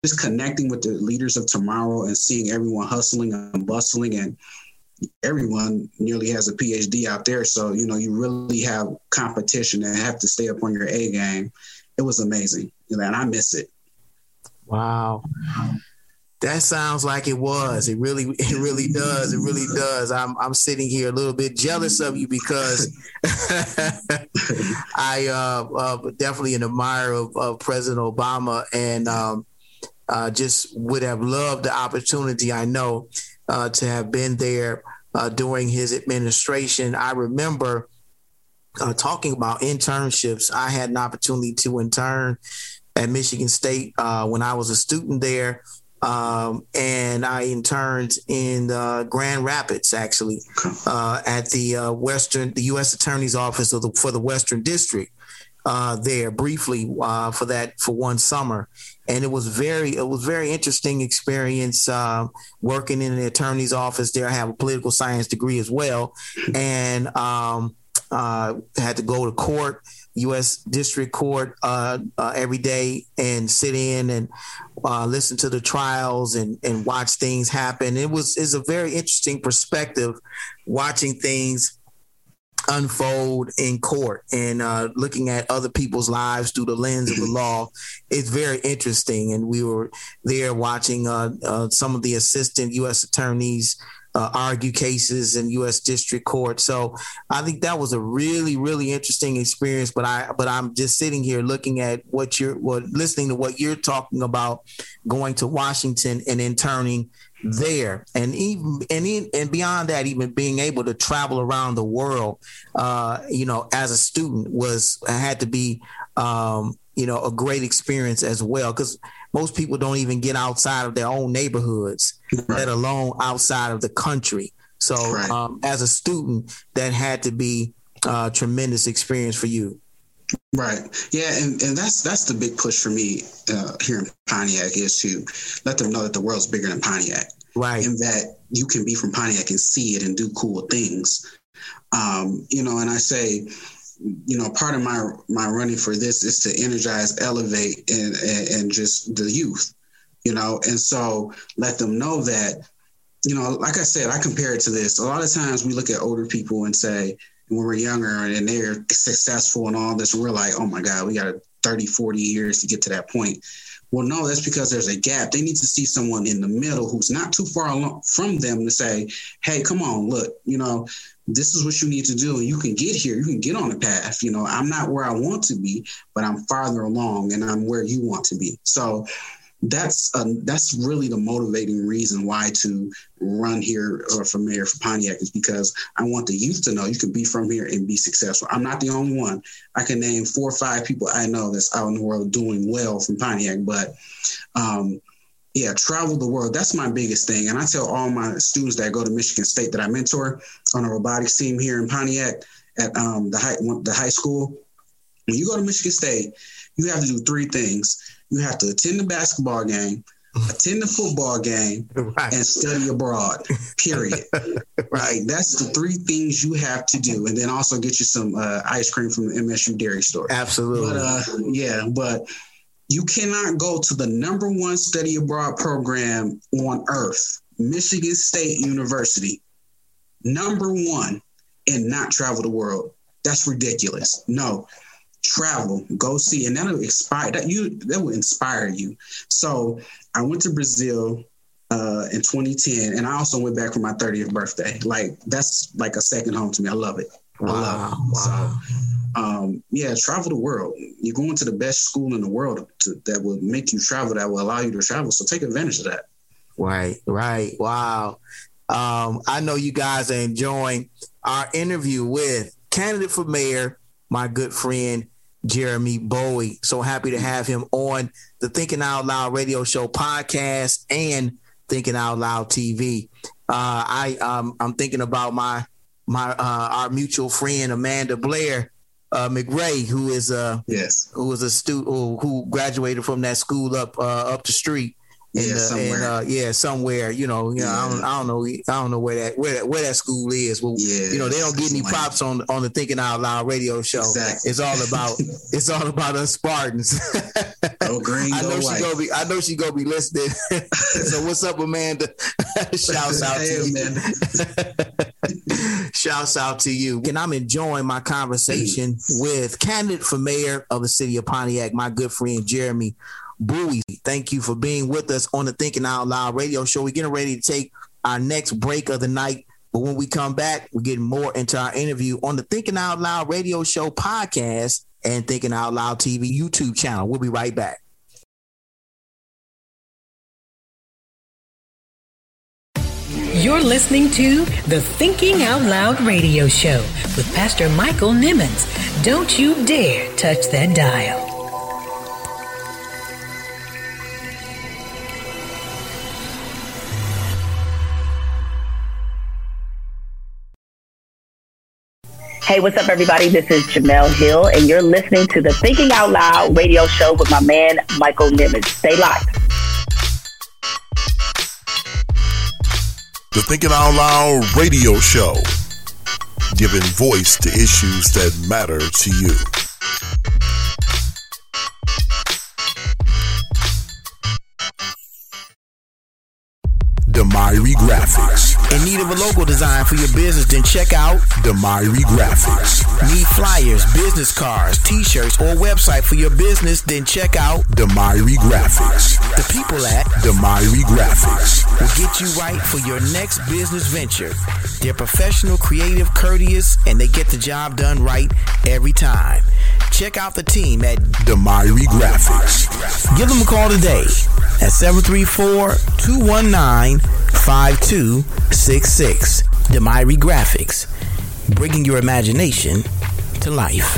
just connecting with the leaders of tomorrow and seeing everyone hustling and bustling and everyone nearly has a phd out there. So you know you really have competition and have to stay up on your a game. It was amazing. And i miss it. Wow that sounds like it was. It really, it really does. It really does. I'm, I'm sitting here a little bit jealous of you because (laughs) I uh, uh, definitely an admirer of, of President Obama and um, uh, just would have loved the opportunity. I know uh, to have been there uh, during his administration. I remember uh, talking about internships. I had an opportunity to intern at Michigan State when I was a student there. Um, and I interned in uh, Grand Rapids, actually, uh, at the uh, Western, the U.S. Attorney's Office the, for the Western District. Uh, there briefly uh, for that for one summer, and it was very it was very interesting experience uh, working in the attorney's office there. I have a political science degree as well, and um, had to go to court U.S. District Court uh, uh, every day and sit in and uh, listen to the trials and, and watch things happen. It was is a very interesting perspective watching things unfold in court and uh, looking at other people's lives through the lens of the (clears throat) law it's very interesting and we were there watching uh, uh, some of the assistant u.s attorneys uh, argue cases in U.S. District Court. So I think that was a really, really interesting experience. But I, but I'm just sitting here looking at what you're, what listening to what you're talking about, going to Washington and interning there, and even and in, and beyond that, even being able to travel around the world, uh, you know, as a student was had to be, um, you know, a great experience as well because most people don't even get outside of their own neighborhoods, right. let alone outside of the country. So, right. um, as a student, that had to be a tremendous experience for you. Right. Yeah, and, and that's that's the big push for me uh, here in Pontiac is to let them know that the world's bigger than Pontiac. Right. And that you can be from Pontiac and see it and do cool things. Um, you know, and I say, you know, part of my my running for this is to energize, elevate, and and, and just the youth. You know, and so let them know that, you know, like I said, I compare it to this. A lot of times we look at older people and say, when we're younger and they're successful and all this, we're like, oh my God, we got 30, 40 years to get to that point. Well, no, that's because there's a gap. They need to see someone in the middle who's not too far along from them to say, hey, come on, look, you know, this is what you need to do. And you can get here, you can get on the path. You know, I'm not where I want to be, but I'm farther along and I'm where you want to be. So that's uh, that's really the motivating reason why to run here or for mayor for Pontiac is because I want the youth to know you can be from here and be successful. I'm not the only one. I can name four or five people I know that's out in the world doing well from Pontiac, but um, yeah, travel the world. That's my biggest thing. And I tell all my students that go to Michigan State that I mentor on a robotics team here in Pontiac at um, the high the high school. When you go to Michigan State, you have to do three things you have to attend the basketball game, (laughs) attend the football game, right. and study abroad. Period. (laughs) right. That's the three things you have to do, and then also get you some uh, ice cream from the MSU Dairy Store. Absolutely. But uh, yeah, but you cannot go to the number one study abroad program on earth, Michigan State University, number one, and not travel the world. That's ridiculous. No, travel, go see, and that'll inspire that you that will inspire you. So I went to Brazil uh, in 2010, and I also went back for my 30th birthday. Like that's like a second home to me. I love it. Wow, I love it. Wow. So, um, yeah, travel the world. You're going to the best school in the world to, that will make you travel. That will allow you to travel. So take advantage of that. Right, right. Wow. Um, I know you guys are enjoying our interview with candidate for mayor, my good friend Jeremy Bowie. So happy to have him on the Thinking Out Loud radio show podcast and Thinking Out Loud TV. Uh, I um, I'm thinking about my my uh, our mutual friend Amanda Blair uh, McRae, who is a yes, who was a student who, who, graduated from that school up uh, up the street yeah, uh, somewhere. uh, yeah, somewhere. You know, you know, yeah. I, don't, I don't know, I don't know where that where that, where that school is. Well, yeah, you know, they don't get any props on on the Thinking Out Loud radio show. Exactly. It's all about (laughs) it's all about us Spartans. oh, green, (laughs) I know she white. gonna be I know she gonna be listening. (laughs) so what's up, Amanda? Shouts out hey, to you. Shouts out to you. And I'm enjoying my conversation with candidate for mayor of the city of Pontiac, my good friend Jeremy Bowie. Thank you for being with us on the Thinking Out Loud radio show. We're getting ready to take our next break of the night. But when we come back, we're getting more into our interview on the Thinking Out Loud radio show podcast and Thinking Out Loud TV YouTube channel. We'll be right back. You're listening to the Thinking Out Loud radio show with Pastor Michael Nimmons. Don't you dare touch that dial. Hey, what's up, everybody? This is Jemele Hill, and you're listening to the Thinking Out Loud radio show with my man, Michael Nimmons. Stay locked. The Thinking Out Loud radio show, giving voice to issues that matter to you. Demyri Graphics. In need of a logo design for your business, then check out Demyri Graphics. Need flyers, business cards, t-shirts, or website for your business, then check out Demyri Graphics. The people at Demyri Graphics will get you right for your next business venture. They're professional, creative, courteous, and they get the job done right every time. Check out the team at Demyri Graphics. Give them a call today at 734 219 5266. Demyri Graphics, bringing your imagination to life.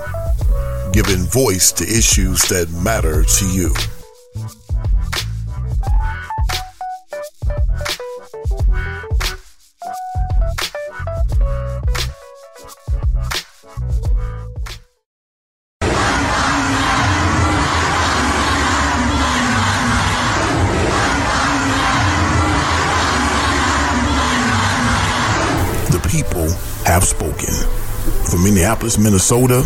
giving voice to issues that matter to you. The people have spoken. From Minneapolis, Minnesota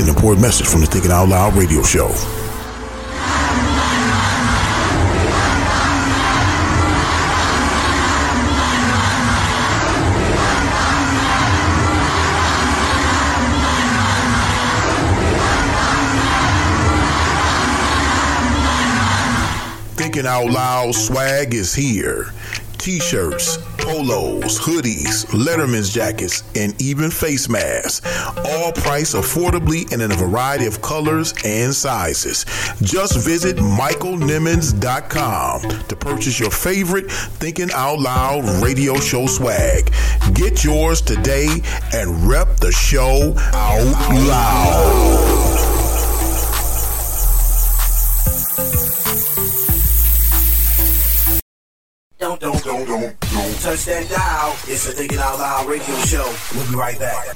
an important message from the Thinking Out Loud radio show. Thinking Out Loud swag is here. T-shirts, polos, hoodies, Letterman's jackets, and even face masks. All priced affordably and in a variety of colors and sizes. Just visit michaelnimmons.com to purchase your favorite Thinking Out Loud radio show swag. Get yours today and rep the show out loud. Touch that dial. It's the Thinking Out Loud radio show. We'll be right back.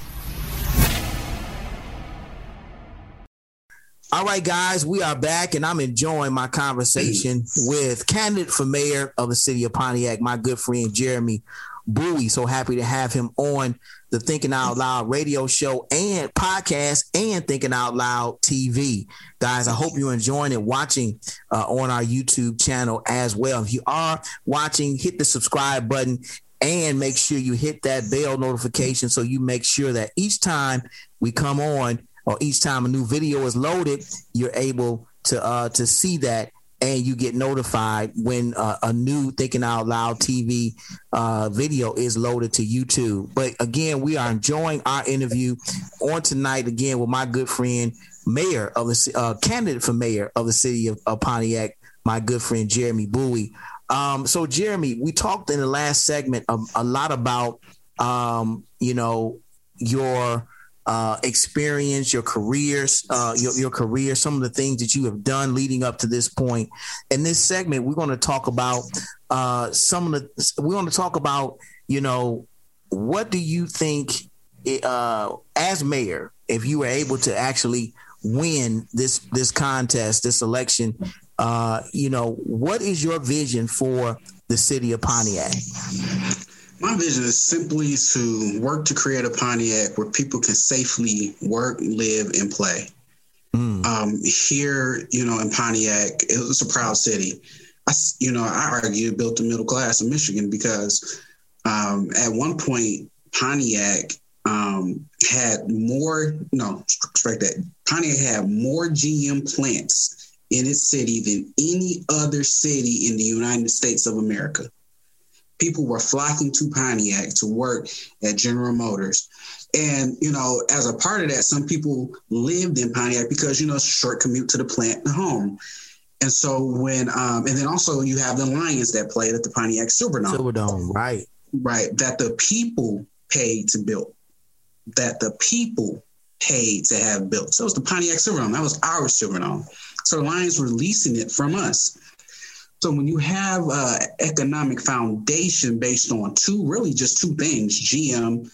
All right, guys, we are back, and I'm enjoying my conversation with candidate for mayor of the city of Pontiac, my good friend Jeremy Bowie. So happy to have him on the Thinking Out Loud radio show and podcast and Thinking Out Loud TV. Guys, I hope you're enjoying it, watching uh, on our YouTube channel as well. If you are watching, hit the subscribe button and make sure you hit that bell notification so you make sure that each time we come on or each time a new video is loaded, you're able to uh, to see that and you get notified when uh, a new Thinking Out Loud TV uh, video is loaded to YouTube. But again, we are enjoying our interview on tonight again with my good friend, mayor of the uh, candidate for mayor of the city of, of Pontiac, my good friend Jeremy Bowie. Um, so, Jeremy, we talked in the last segment a, a lot about, um, you know, your uh, experience, your careers, uh, your, your career, some of the things that you have done leading up to this point. In this segment, we're going to talk about uh, some of the. We want to talk about, you know, what do you think uh, as mayor, if you were able to actually win this this contest, this election, uh, you know, what is your vision for the city of Pontiac? My vision is simply to work to create a Pontiac where people can safely work, live, and play. Mm. Um, here, you know, in Pontiac, it's a proud city. I, you know, I argue built the middle class of Michigan because um, at one point, Pontiac um, had more, no, strike that. Pontiac had more GM plants in its city than any other city in the United States of America people were flocking to Pontiac to work at General Motors. And, you know, as a part of that, some people lived in Pontiac because, you know, it's a short commute to the plant and home. And so when, um, and then also you have the Lions that played at the Pontiac Silverdome. Silverdome, right. Right. That the people paid to build, that the people paid to have built. So it was the Pontiac Silverdome. That was our Silverdome. So the Lions were leasing it from us. So when you have uh, economic foundation based on two, really just two things, GM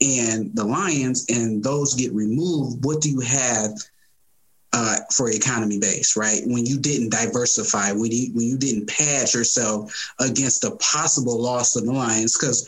and the Lions, and those get removed, what do you have uh, for economy base, right? When you didn't diversify, when you when you didn't pad yourself against a possible loss of the Lions, because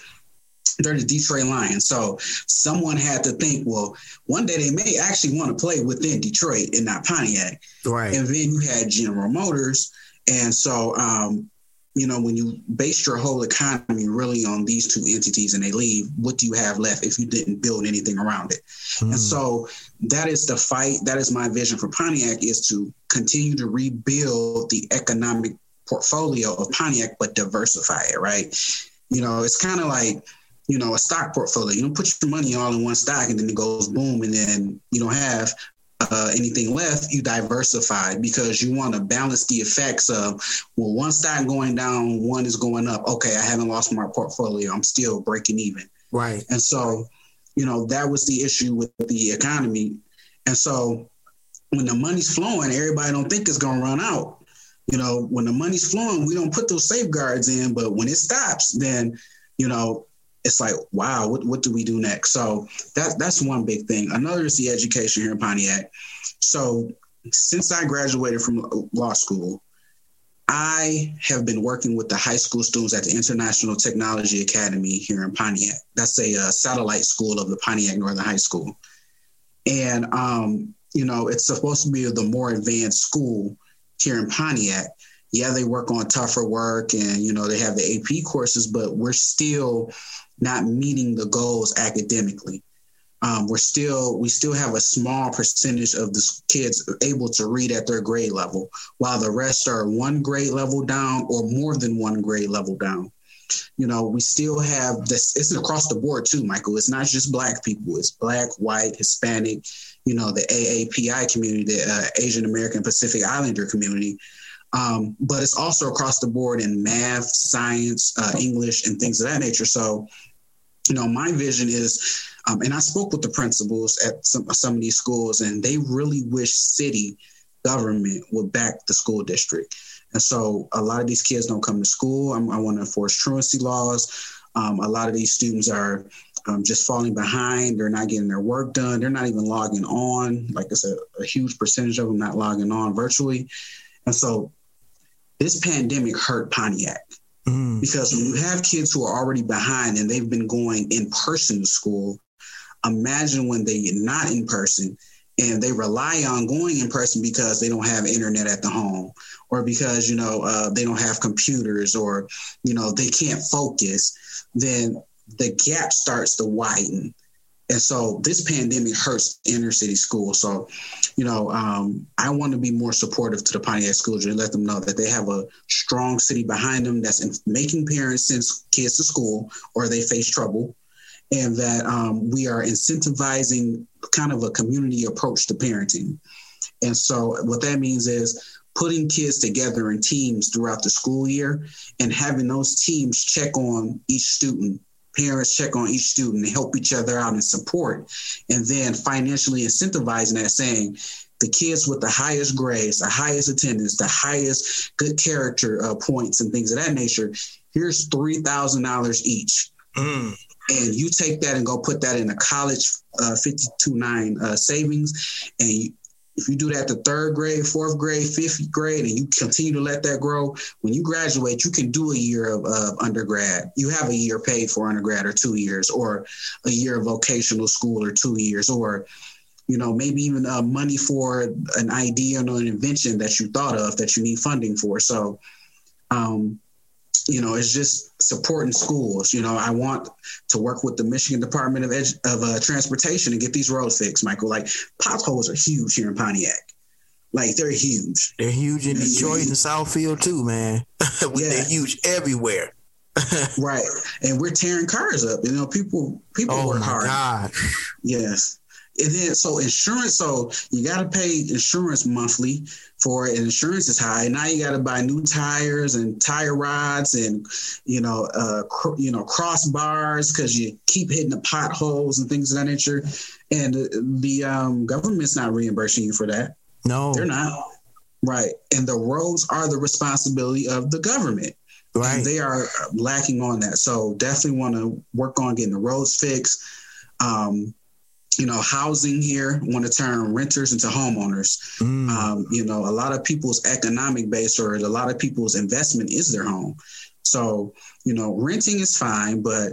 they're the Detroit Lions. So someone had to think, well, one day they may actually want to play within Detroit and not Pontiac. Right. And then you had General Motors. And so um, you know, when you base your whole economy really on these two entities and they leave, what do you have left if you didn't build anything around it? Mm. And so that is the fight. That is my vision for Pontiac is to continue to rebuild the economic portfolio of Pontiac, but diversify it, right? You know, it's kind of like, you know, a stock portfolio. You don't put your money all in one stock and then it goes boom and then you don't have uh, anything left, you diversify because you want to balance the effects of, well, one stock going down, one is going up. Okay, I haven't lost my portfolio. I'm still breaking even. Right. And so, you know, that was the issue with the economy. And so when the money's flowing, everybody don't think it's going to run out. You know, when the money's flowing, we don't put those safeguards in, but when it stops, then, you know, it's like, wow, what, what do we do next? So that, that's one big thing. Another is the education here in Pontiac. So since I graduated from law school, I have been working with the high school students at the International Technology Academy here in Pontiac. That's a, a satellite school of the Pontiac Northern High School. And, um, you know, it's supposed to be the more advanced school here in Pontiac yeah, they work on tougher work and, you know, they have the AP courses, but we're still not meeting the goals academically. Um, we're still we still have a small percentage of the kids able to read at their grade level, while the rest are one grade level down or more than one grade level down. You know, we still have this. It's across the board too, Michael. It's not just black people. It's black, white, Hispanic. You know, the AAPI community, the uh, Asian American Pacific Islander community. Um, but it's also across the board in math, science, uh, English, and things of that nature. So, you know, my vision is, um, and I spoke with the principals at some, some of these schools, and they really wish city government would back the school district. And so a lot of these kids don't come to school. I'm, i want to enforce truancy laws. Um, a lot of these students are um, just falling behind. They're not getting their work done. They're not even logging on. Like I said, a huge percentage of them not logging on virtually. And so this pandemic hurt Pontiac. Mm. Because when you have kids who are already behind and they've been going in person to school, imagine when they're not in person and they rely on going in person because they don't have internet at the home or because you know uh, they don't have computers or you know they can't focus then the gap starts to widen and so this pandemic hurts inner city schools. So, you know, um, I want to be more supportive to the Pontiac schools and let them know that they have a strong city behind them that's making parents send kids to school or they face trouble. And that um, we are incentivizing kind of a community approach to parenting. And so, what that means is putting kids together in teams throughout the school year and having those teams check on each student parents check on each student and help each other out and support. And then financially incentivizing that, saying, the kids with the highest grades, the highest attendance, the highest good character uh, points, and things of that nature. Here's three thousand dollars each, mm. and you take that and go put that in a college uh, fifty two nine uh, savings, and if you do that to third grade, fourth grade, fifth grade, and you continue to let that grow, when you graduate, you can do a year of, of, undergrad. You have a year paid for undergrad or two years, or a year of vocational school or two years, or you know maybe even uh, money for an idea or an invention that you thought of that you need funding for. So, um, you know, it's just supporting schools. You know, I want to work with the Michigan Department of Edu- of uh, Transportation and get these roads fixed, Michael. Like potholes are huge here in Pontiac. Like they're huge. They're huge in Detroit and Southfield too, man. (laughs) yeah. They're huge everywhere. (laughs) right, and we're tearing cars up. You know, people people oh work hard. God. Yes, and then so insurance. So you got to pay insurance monthly for insurance is high. Now you got to buy new tires and tire rods, and you know, uh, cr- you know, crossbars because you keep hitting the potholes and things of that nature. And the um, government's not reimbursing you for that. No, they're not. Right, and the roads are the responsibility of the government. Right, and they are lacking on that. So definitely want to work on getting the roads fixed. Um, you know, housing here want to turn renters into homeowners. Mm. Um, you know, a lot of people's economic base or a lot of people's investment is their home. So, you know, renting is fine, but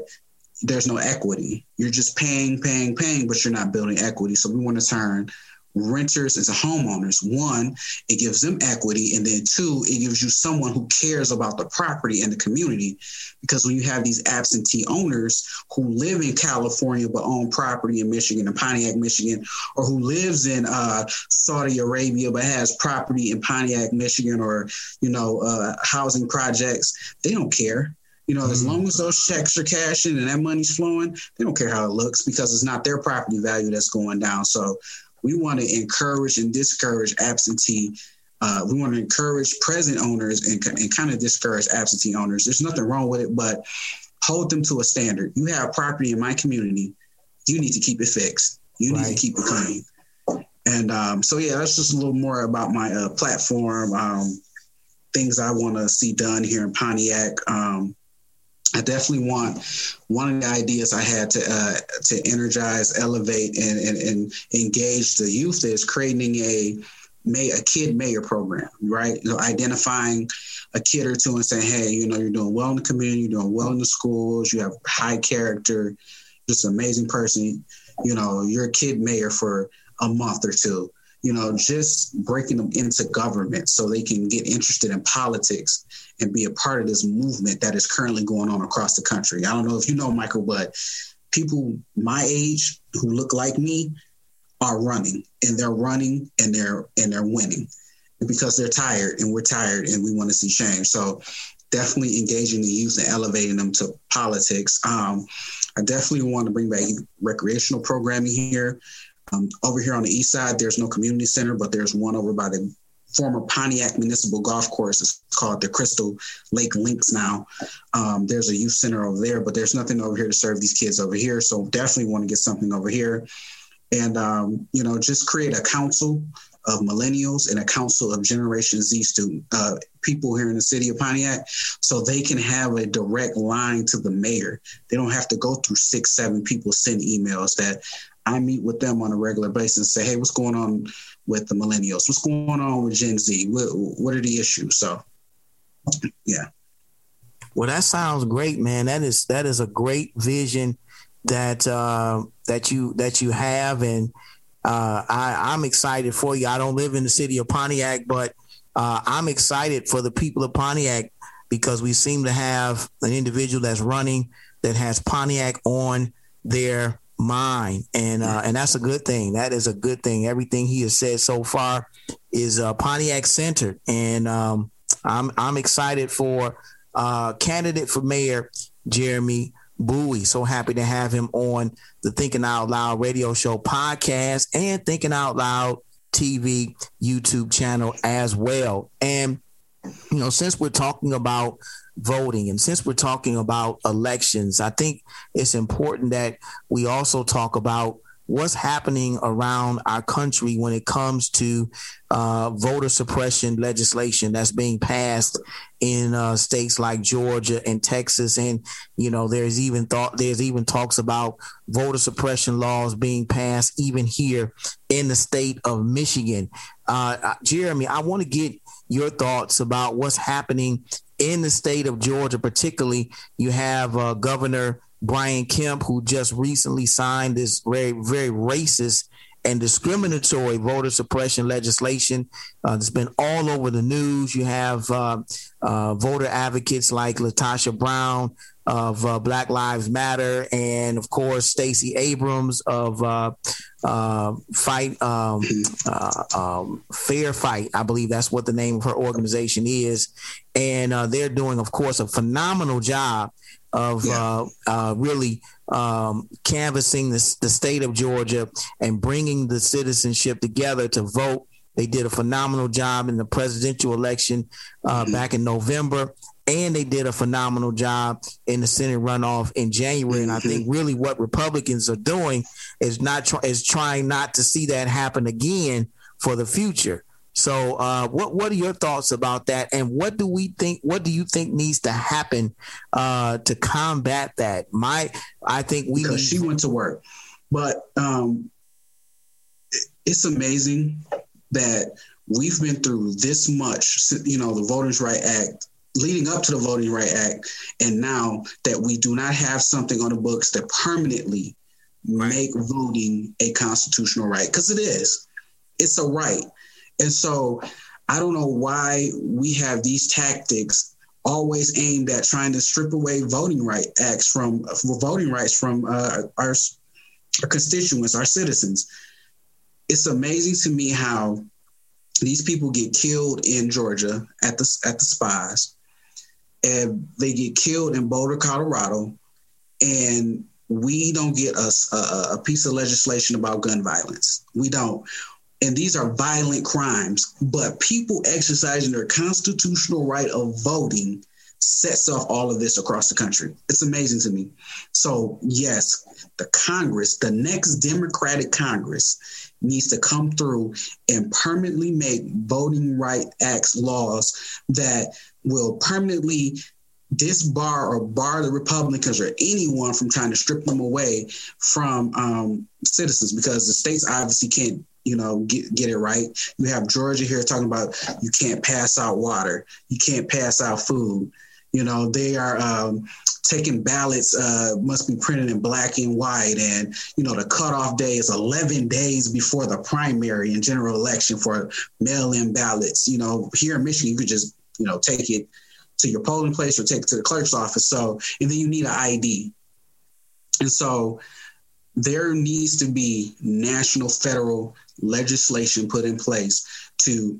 there's no equity. You're just paying, paying, paying, but you're not building equity. So we want to turn renters into homeowners. One, it gives them equity. And then two, it gives you someone who cares about the property and the community. Because when you have these absentee owners who live in California but own property in Michigan and Pontiac, Michigan, or who lives in uh, Saudi Arabia but has property in Pontiac, Michigan, or, you know, uh, housing projects, they don't care. You know, as mm. long as those checks are cashing and that money's flowing, they don't care how it looks because it's not their property value that's going down. So we want to encourage and discourage absentee. Uh, we want to encourage present owners and, and kind of discourage absentee owners. There's nothing wrong with it, but hold them to a standard. You have property in my community, you need to keep it fixed. You right. need to keep it clean. And um, so, yeah, that's just a little more about my uh, platform, um, things I want to see done here in Pontiac. Um, I definitely want one of the ideas I had to uh, to energize, elevate, and, and, and engage the youth is creating a may a kid mayor program, right? You know, identifying a kid or two and saying, hey, you know, you're doing well in the community, you're doing well in the schools, you have high character, just an amazing person. You know, you're a kid mayor for a month or two you know, just breaking them into government so they can get interested in politics and be a part of this movement that is currently going on across the country. I don't know if you know, Michael, but people my age who look like me are running and they're running and they're and they're winning because they're tired and we're tired and we want to see change. So definitely engaging the youth and elevating them to politics. Um, I definitely want to bring back recreational programming here. Um, over here on the east side, there's no community center, but there's one over by the former Pontiac Municipal Golf Course. It's called the Crystal Lake Links now. Um, there's a youth center over there, but there's nothing over here to serve these kids over here. So definitely want to get something over here. And, um, you know, just create a council of millennials and a council of Generation Z student uh, people here in the city of Pontiac, so they can have a direct line to the mayor. They don't have to go through six, seven people send emails. That I meet with them on a regular basis and say, hey, what's going on with the millennials? What's going on with Gen Z? What, what are the issues? So, yeah. Well, that sounds great, man. That is that is a great vision that uh, that you that you have, and uh, I, I'm excited for you. I don't live in the city of Pontiac, but uh, I'm excited for the people of Pontiac because we seem to have an individual that's running that has Pontiac on their mind, and uh, and that's a good thing. That is a good thing. Everything he has said so far is uh, Pontiac centered, and um, I'm I'm excited for uh, candidate for mayor Jeremy Bowie. So happy to have him on the Thinking Out Loud radio show podcast and Thinking Out Loud TV YouTube channel as well. And you know, since we're talking about voting. And since we're talking about elections, I think it's important that we also talk about what's happening around our country when it comes to uh, voter suppression legislation that's being passed in uh, states like Georgia and Texas, and you know there's even thought there's even talks about voter suppression laws being passed even here in the state of Michigan. Uh, Jeremy, I want to get your thoughts about what's happening in the state of Georgia, particularly, you have uh, Governor Brian Kemp, who just recently signed this very, very racist and discriminatory voter suppression legislation uh, that's been all over the news. You have uh, uh, voter advocates like LaTosha Brown of uh, Black Lives Matter, and of course Stacey Abrams of uh, uh, Fight um, um, Fair Fight. I believe that's what the name of her organization is, and they're doing, of course, a phenomenal job of yeah. uh, uh, really um, canvassing the, the state of Georgia and bringing the citizenship together to vote. They did a phenomenal job in the presidential election uh, mm-hmm. back in November, and they did a phenomenal job in the Senate runoff in January. And I think mm-hmm. really what Republicans are doing is not try- is trying not to see that happen again for the future. So, uh, what what are your thoughts about that, and what do we think? What do you think needs to happen uh, to combat that? My, I think we. Because she went to work. But um, it's amazing that we've been through this much, you know, the Voting Right Act, leading up to the Voting Right Act, and now that we do not have something on the books that permanently right. make voting a constitutional right, because it is. It's a right. And so I don't know why we have these tactics always aimed at trying to strip away voting right acts from voting rights from uh, our, our constituents, our citizens. It's amazing to me how these people get killed in Georgia at the at the spies, and they get killed in Boulder, Colorado, and we don't get a, a, a piece of legislation about gun violence. We don't and these are violent crimes, but people exercising their constitutional right of voting sets off all of this across the country. It's amazing to me. So, yes, the Congress, the next Democratic Congress, needs to come through and permanently make voting right acts laws that will permanently disbar or bar the Republicans or anyone from trying to strip them away from um, citizens because the states obviously can't you know, get get it right. You have Georgia here talking about you can't pass out water, you can't pass out food. You know, they are um, taking ballots uh, must be printed in black and white, and you know the cutoff day is 11 days before the primary and general election for mail-in ballots. You know, here in Michigan, you could just you know take it to your polling place or take it to the clerk's office. So, and then you need an ID, and so there needs to be national federal legislation put in place to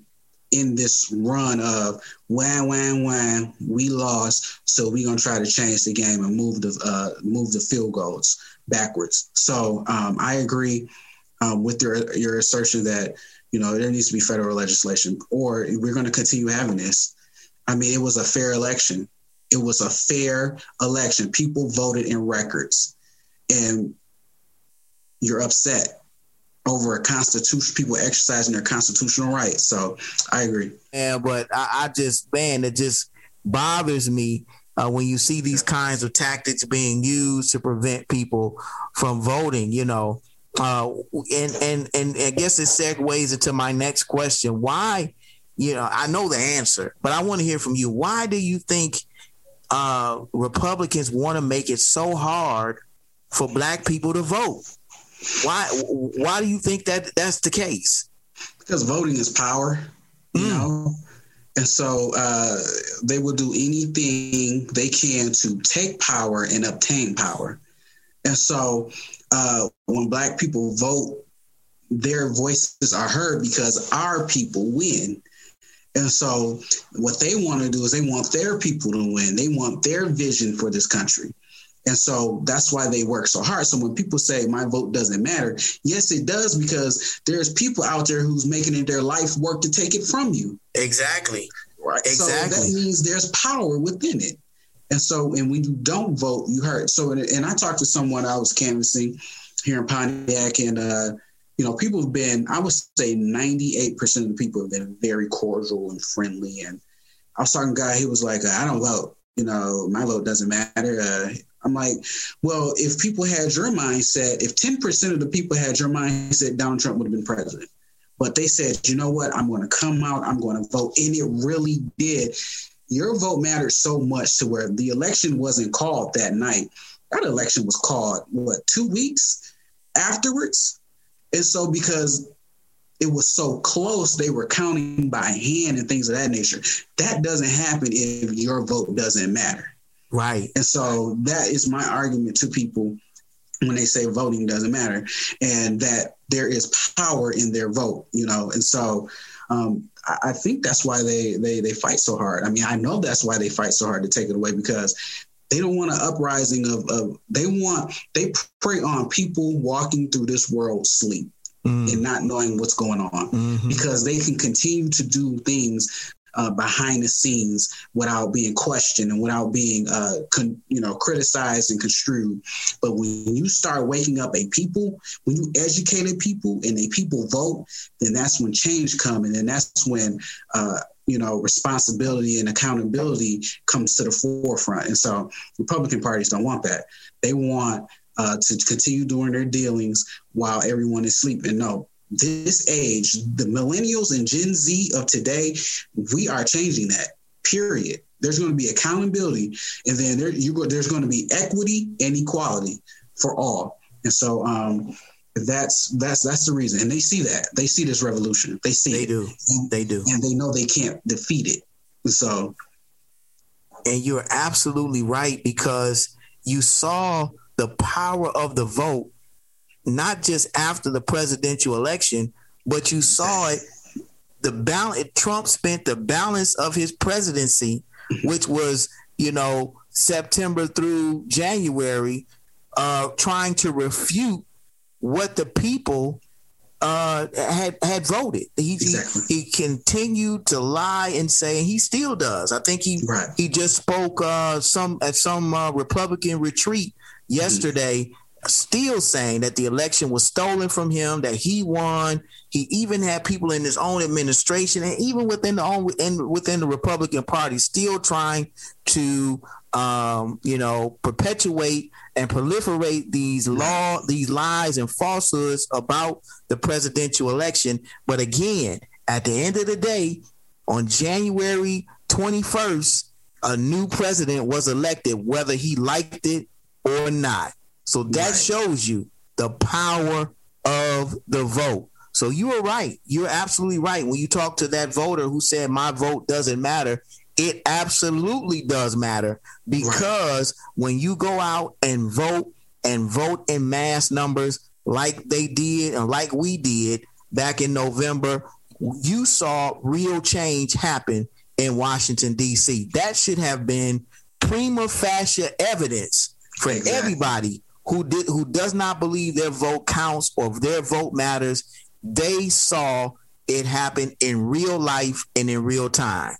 in this run of wham wham wham we lost so we're going to try to change the game and move the uh, move the field goals backwards. So um, i agree um, with your your assertion that you know there needs to be federal legislation or we're going to continue having this i mean it was a fair election it was a fair election people voted in records and you're upset over a constitution, people exercising their constitutional rights. So I agree. Yeah, but I, I just, man, it just bothers me uh, when you see these kinds of tactics being used to prevent people from voting, you know. Uh, and, and, and I guess it segues into my next question. Why, you know, I know the answer, but I want to hear from you. Why do you think uh, Republicans want to make it so hard for black people to vote? Why why do you think that that's the case? Because voting is power, you mm. know. And so uh, they will do anything they can to take power and obtain power. And so uh, when black people vote, their voices are heard because our people win. And so what they want to do is they want their people to win. They want their vision for this country. And so that's why they work so hard. So when people say my vote doesn't matter, yes, it does because there's people out there who's making it their life work to take it from you. Exactly. Right. Exactly. So that means there's power within it. And so, and when you don't vote, you hurt. So, and I talked to someone I was canvassing here in Pontiac, and uh, you know, people have been, I would say, 98% of the people have been very cordial and friendly. And I was talking to a guy, he was like, I don't vote. You know, my vote doesn't matter. Uh, I'm like, well, if people had your mindset, if 10% of the people had your mindset, Donald Trump would have been president. But they said, you know what? I'm going to come out, I'm going to vote. And it really did. Your vote mattered so much to where the election wasn't called that night. That election was called, what, two weeks afterwards? And so, because it was so close, they were counting by hand and things of that nature. That doesn't happen if your vote doesn't matter. Right. And so that is my argument to people when they say voting doesn't matter and that there is power in their vote, you know. And so um, I, I think that's why they, they they fight so hard. I mean, I know that's why they fight so hard to take it away because they don't want an uprising of, of they want they prey on people walking through this world sleep. Mm. and not knowing what's going on mm-hmm. because they can continue to do things uh, behind the scenes without being questioned and without being, uh, con- you know, criticized and construed. But when you start waking up a people, when you educate a people and a people vote, then that's when change comes, and then that's when. Uh, you know, responsibility and accountability comes to the forefront. And so Republican parties don't want that. They want uh, to continue doing their dealings while everyone is sleeping. No, this age, the millennials and Gen Z of today, we are changing that. Period. There's going to be accountability, and then there, go, there's going to be equity and equality for all. And so, um, that's that's that's the reason, and they see that they see this revolution. They see they it. do, and, they do, and they know they can't defeat it. So, and you're absolutely right because you saw the power of the vote not just after the presidential election, but you saw it. The balance Trump spent the balance of his presidency, which was you know September through January, uh, trying to refute what the people uh, had had voted. He, exactly. he, he continued to lie and say, and he still does. I think he right. he just spoke uh, some at some uh, Republican retreat yesterday. Mm-hmm. Still saying that the election was stolen from him, that he won. He even had people in his own administration and even within the own in, within the Republican Party still trying to um, you know, perpetuate and proliferate these law, these lies and falsehoods about the presidential election. But again, at the end of the day, on January 21st, a new president was elected, whether he liked it or not. So that right. shows you the power of the vote. So you were right. You're absolutely right. When you talk to that voter who said, My vote doesn't matter, it absolutely does matter because right. when you go out and vote and vote in mass numbers like they did and like we did back in November, you saw real change happen in Washington, D.C. That should have been prima facie evidence for exactly. everybody who did who does not believe their vote counts or their vote matters. They saw it happen in real life and in real time.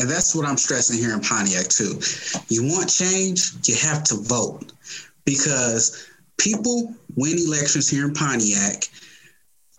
And that's what I'm stressing here in Pontiac too. You want change, you have to vote because people win elections here in Pontiac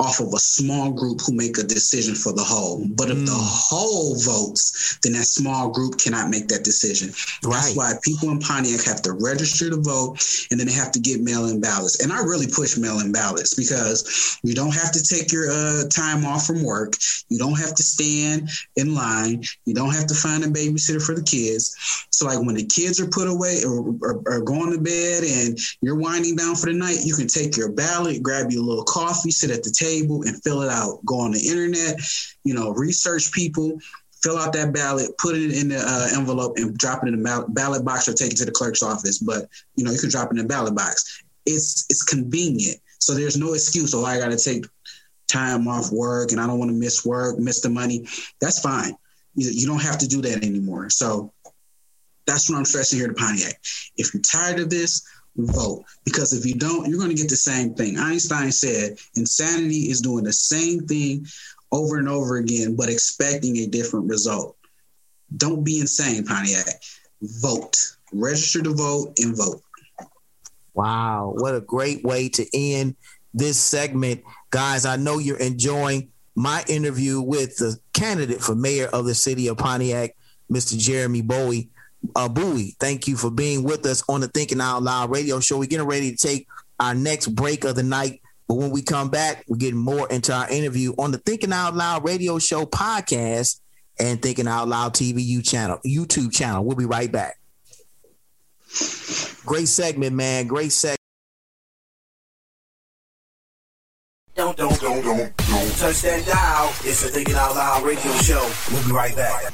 off of a small group who make a decision for the whole. But if mm. the whole votes, then that small group cannot make that decision. Right. That's why people in Pontiac have to register to vote and then they have to get mail in ballots. And I really push mail in ballots because you don't have to take your uh, time off from work. You don't have to stand in line. You don't have to find a babysitter for the kids. So, like when the kids are put away or, or, or going to bed and you're winding down for the night, you can take your ballot, grab your little coffee, sit at the table table and fill it out. Go on the internet, you know, research people, fill out that ballot, put it in the uh, envelope, and drop it in the ballot box or take it to the clerk's office. But you know, you can drop it in the ballot box. It's it's convenient, so there's no excuse. Oh, I got to take time off work, and I don't want to miss work, miss the money. That's fine. You, you don't have to do that anymore. So that's what I'm stressing here to Pontiac. If you're tired of this, vote because if you don't, you're going to get the same thing. Einstein said insanity is doing the same thing over and over again, but expecting a different result. Don't be insane, Pontiac. Vote, register to vote, and vote. Wow, what a great way to end this segment. Guys, I know you're enjoying my interview with the candidate for mayor of the city of Pontiac, Mr. Jeremy Bowie uh, Bowie, thank you for being with us on the Thinking Out Loud radio show. We're getting ready to take our next break of the night. But when we come back, we're getting more into our interview on the Thinking Out Loud radio show podcast and Thinking Out Loud TV channel, YouTube channel. We'll be right back. Great segment, man. Great segment. Don't, don't, don't, don't, don't touch that dial. It's the Thinking Out Loud radio show. We'll be right back.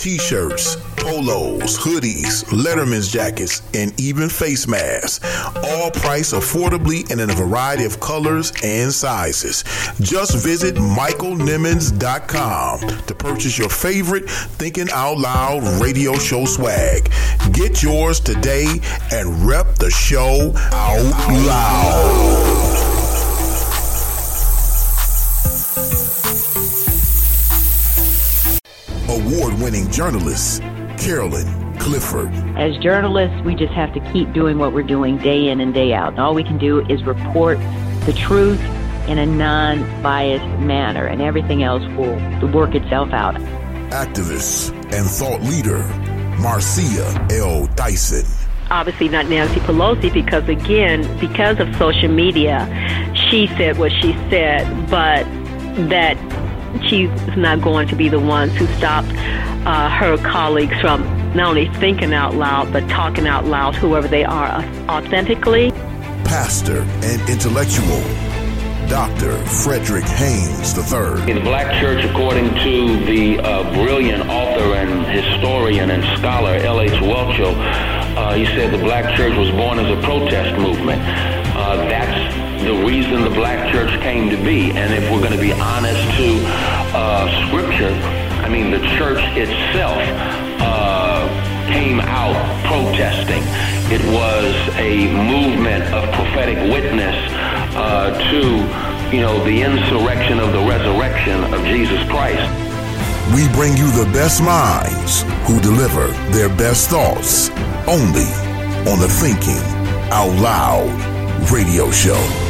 t-shirts, polos, hoodies, letterman's jackets, and even face masks. All priced affordably and in a variety of colors and sizes. Just visit michaelnimmons.com to purchase your favorite Thinking Out Loud radio show swag. Get yours today and rep the show out loud. Award winning journalist, Carolyn Clifford. As journalists, we just have to keep doing what we're doing day in and day out. And all we can do is report the truth in a non biased manner, and everything else will work itself out. Activist and thought leader, Marcia L. Dyson. Obviously, not Nancy Pelosi, because again, because of social media, she said what she said, but that she's not going to be the ones who stop uh, her colleagues from not only thinking out loud, but talking out loud, whoever they are, authentically. Pastor and intellectual, Dr. Frederick Haynes III. In the Black Church, according to the uh, brilliant author and historian and scholar L.H. Whelchel, uh, he said the Black Church was born as a protest movement. Uh, that's the reason the black church came to be. And if we're going to be honest to uh, Scripture, I mean, the church itself uh, came out protesting. It was a movement of prophetic witness uh, to, you know, the insurrection of the resurrection of Jesus Christ. We bring you the best minds who deliver their best thoughts only on the Thinking Out Loud radio show.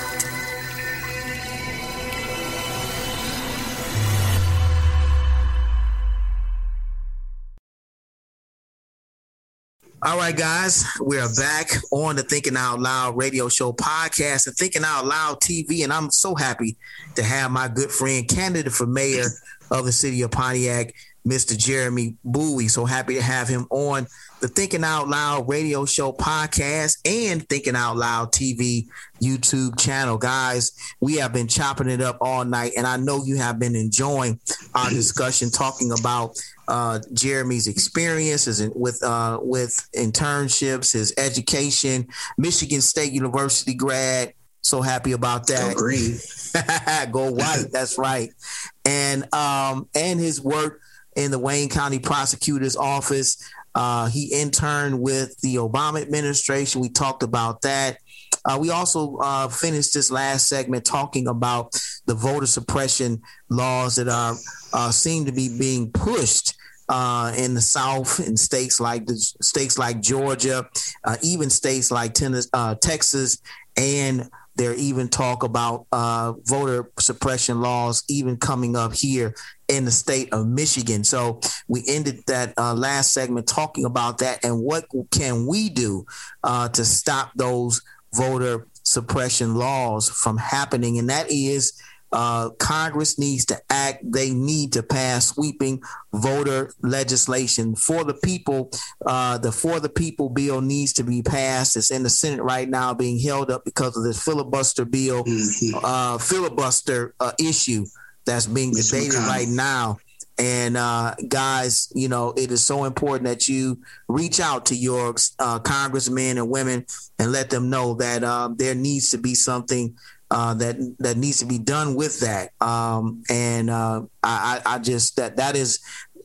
All right, guys, we are back on the Thinking Out Loud radio show podcast and Thinking Out Loud TV. And I'm so happy to have my good friend, candidate for mayor of the city of Pontiac, Mr. Jeremy Bowie. So happy to have him on the Thinking Out Loud radio show podcast and Thinking Out Loud TV YouTube channel. Guys, we have been chopping it up all night, and I know you have been enjoying our discussion talking about uh, Jeremy's experiences with uh, with internships, his education, Michigan State University grad. So happy about that. Go green. (laughs) Go white. (laughs) That's right. And um, and his work in the Wayne County Prosecutor's Office. Uh, he interned with the Obama administration. We talked about that. Uh, we also uh, finished this last segment talking about the voter suppression laws that are uh, seem to be being pushed uh, in the South, in states like the states like Georgia, uh, even states like uh, Texas, and there even talk about uh, voter suppression laws even coming up here in the state of Michigan. So we ended that uh, last segment talking about that and what can we do uh, to stop those voter suppression laws from happening, and that is uh, Congress needs to act. They need to pass sweeping voter legislation for the people. Uh, the For the People bill needs to be passed. It's in the Senate right now, being held up because of this filibuster bill, mm-hmm. uh, filibuster uh, issue that's being debated right now. And uh, guys, you know, it is so important that you reach out to your uh, congressmen and women and let them know that uh, there needs to be something uh, that that needs to be done with that. Um, and uh, I, I just that that is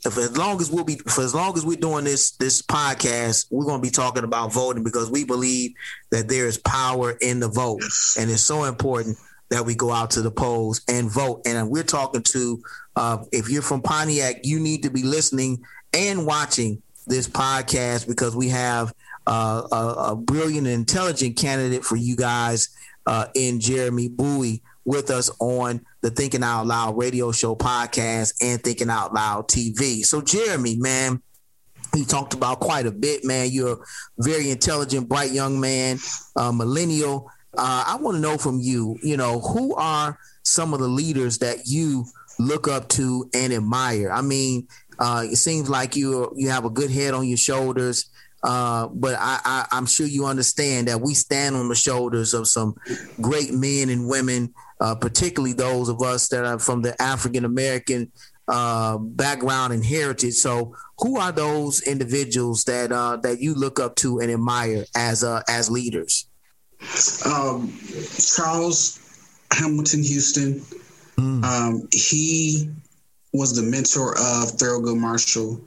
if as long as we'll be for as long as we're doing this this podcast, we're going to be talking about voting because we believe that there is power in the vote, and it's so important that we go out to the polls and vote. And we're talking to uh, if you're from Pontiac, you need to be listening and watching this podcast because we have uh, a, a, brilliant and intelligent candidate for you guys uh, in Jeremy Bowie with us on the Thinking Out Loud radio show podcast and Thinking Out Loud TV. So, Jeremy, man, he talked about quite a bit, man. You're a very intelligent, bright young man, uh, millennial. Uh, I want to know from you, you know, who are some of the leaders that you look up to and admire? I mean, uh, it seems like you you have a good head on your shoulders. Uh, but I, I, am sure you understand that we stand on the shoulders of some great men and women, uh, particularly those of us that are from the African American uh, background and heritage. So, who are those individuals that uh, that you look up to and admire as uh, as leaders? Um, Charles Hamilton Houston. Mm. Um, he was the mentor of Thurgood Marshall.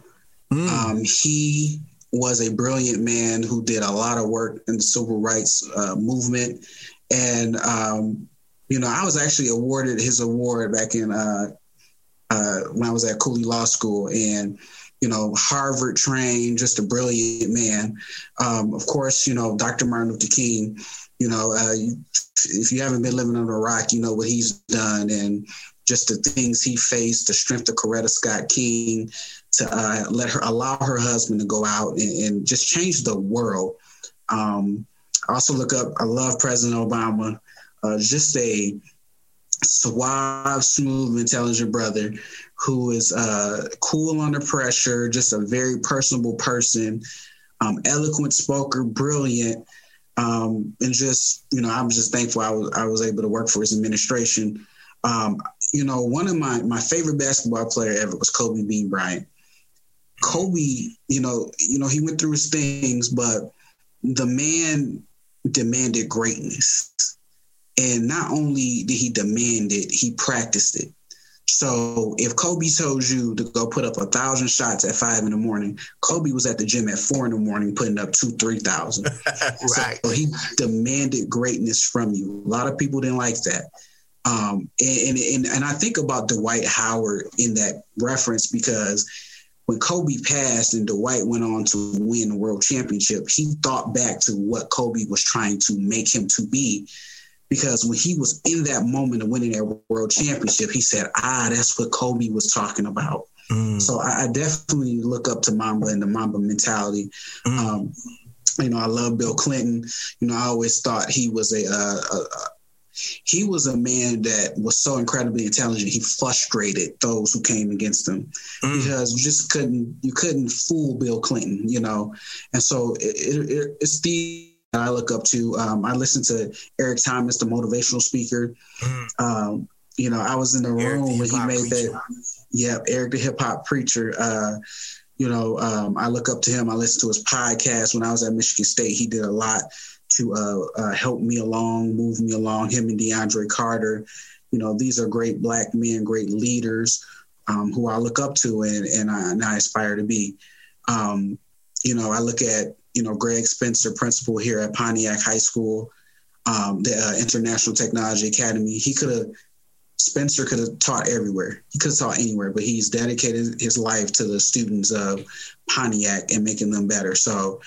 Mm. Um, he was a brilliant man who did a lot of work in the civil rights uh, movement. And, um, you know, I was actually awarded his award back in uh, uh, when I was at Cooley Law School. And, you know, Harvard trained, just a brilliant man. Um, of course, you know, Dr. Martin Luther King, you know, uh, you, if you haven't been living under a rock, you know what he's done and just the things he faced, the strength of Coretta Scott King to uh, let her allow her husband to go out and, and just change the world. Um, also look up, I love President Obama, uh, just a suave, smooth, intelligent brother who is uh, cool under pressure, just a very personable person, um, eloquent spoker, brilliant. Um, and just, you know, I'm just thankful I was, I was able to work for his administration. Um, you know, one of my, my favorite basketball player ever was Kobe Bean Bryant. Kobe, you know, you know, he went through his things, but the man demanded greatness. And not only did he demand it, he practiced it. So if Kobe told you to go put up a thousand shots at five in the morning, Kobe was at the gym at four in the morning putting up two, three thousand. (laughs) right. So he demanded greatness from you. A lot of people didn't like that. Um, and, and and I think about Dwight Howard in that reference because when Kobe passed and Dwight went on to win the world championship, he thought back to what Kobe was trying to make him to be because when he was in that moment of winning that world championship, he said, "Ah, that's what Kobe was talking about." Mm. So I, I, definitely look up to Mamba and the Mamba mentality. Mm. Um, you know, I love Bill Clinton. You know, I always thought he was a, a, a he was a man that was so incredibly intelligent. He frustrated those who came against him mm. because you just couldn't you couldn't fool Bill Clinton, you know. And so it, it, it's the I look up to. Um, I listen to Eric Thomas, the motivational speaker. Mm. Um, you know, I was in the Eric room the when he made preacher. that. Yeah, Eric the hip hop preacher. Uh, you know, um, I look up to him. I listen to his podcast when I was at Michigan State. He did a lot to uh, uh, help me along, move me along. Him and DeAndre Carter. You know, these are great black men, great leaders um, who I look up to and, and, I, and I aspire to be. Um, you know, I look at you know, Greg Spencer, principal here at Pontiac High School, um, the uh, International Technology Academy. He could have, Spencer could have taught everywhere. He could have taught anywhere, but he's dedicated his life to the students of Pontiac and making them better. So,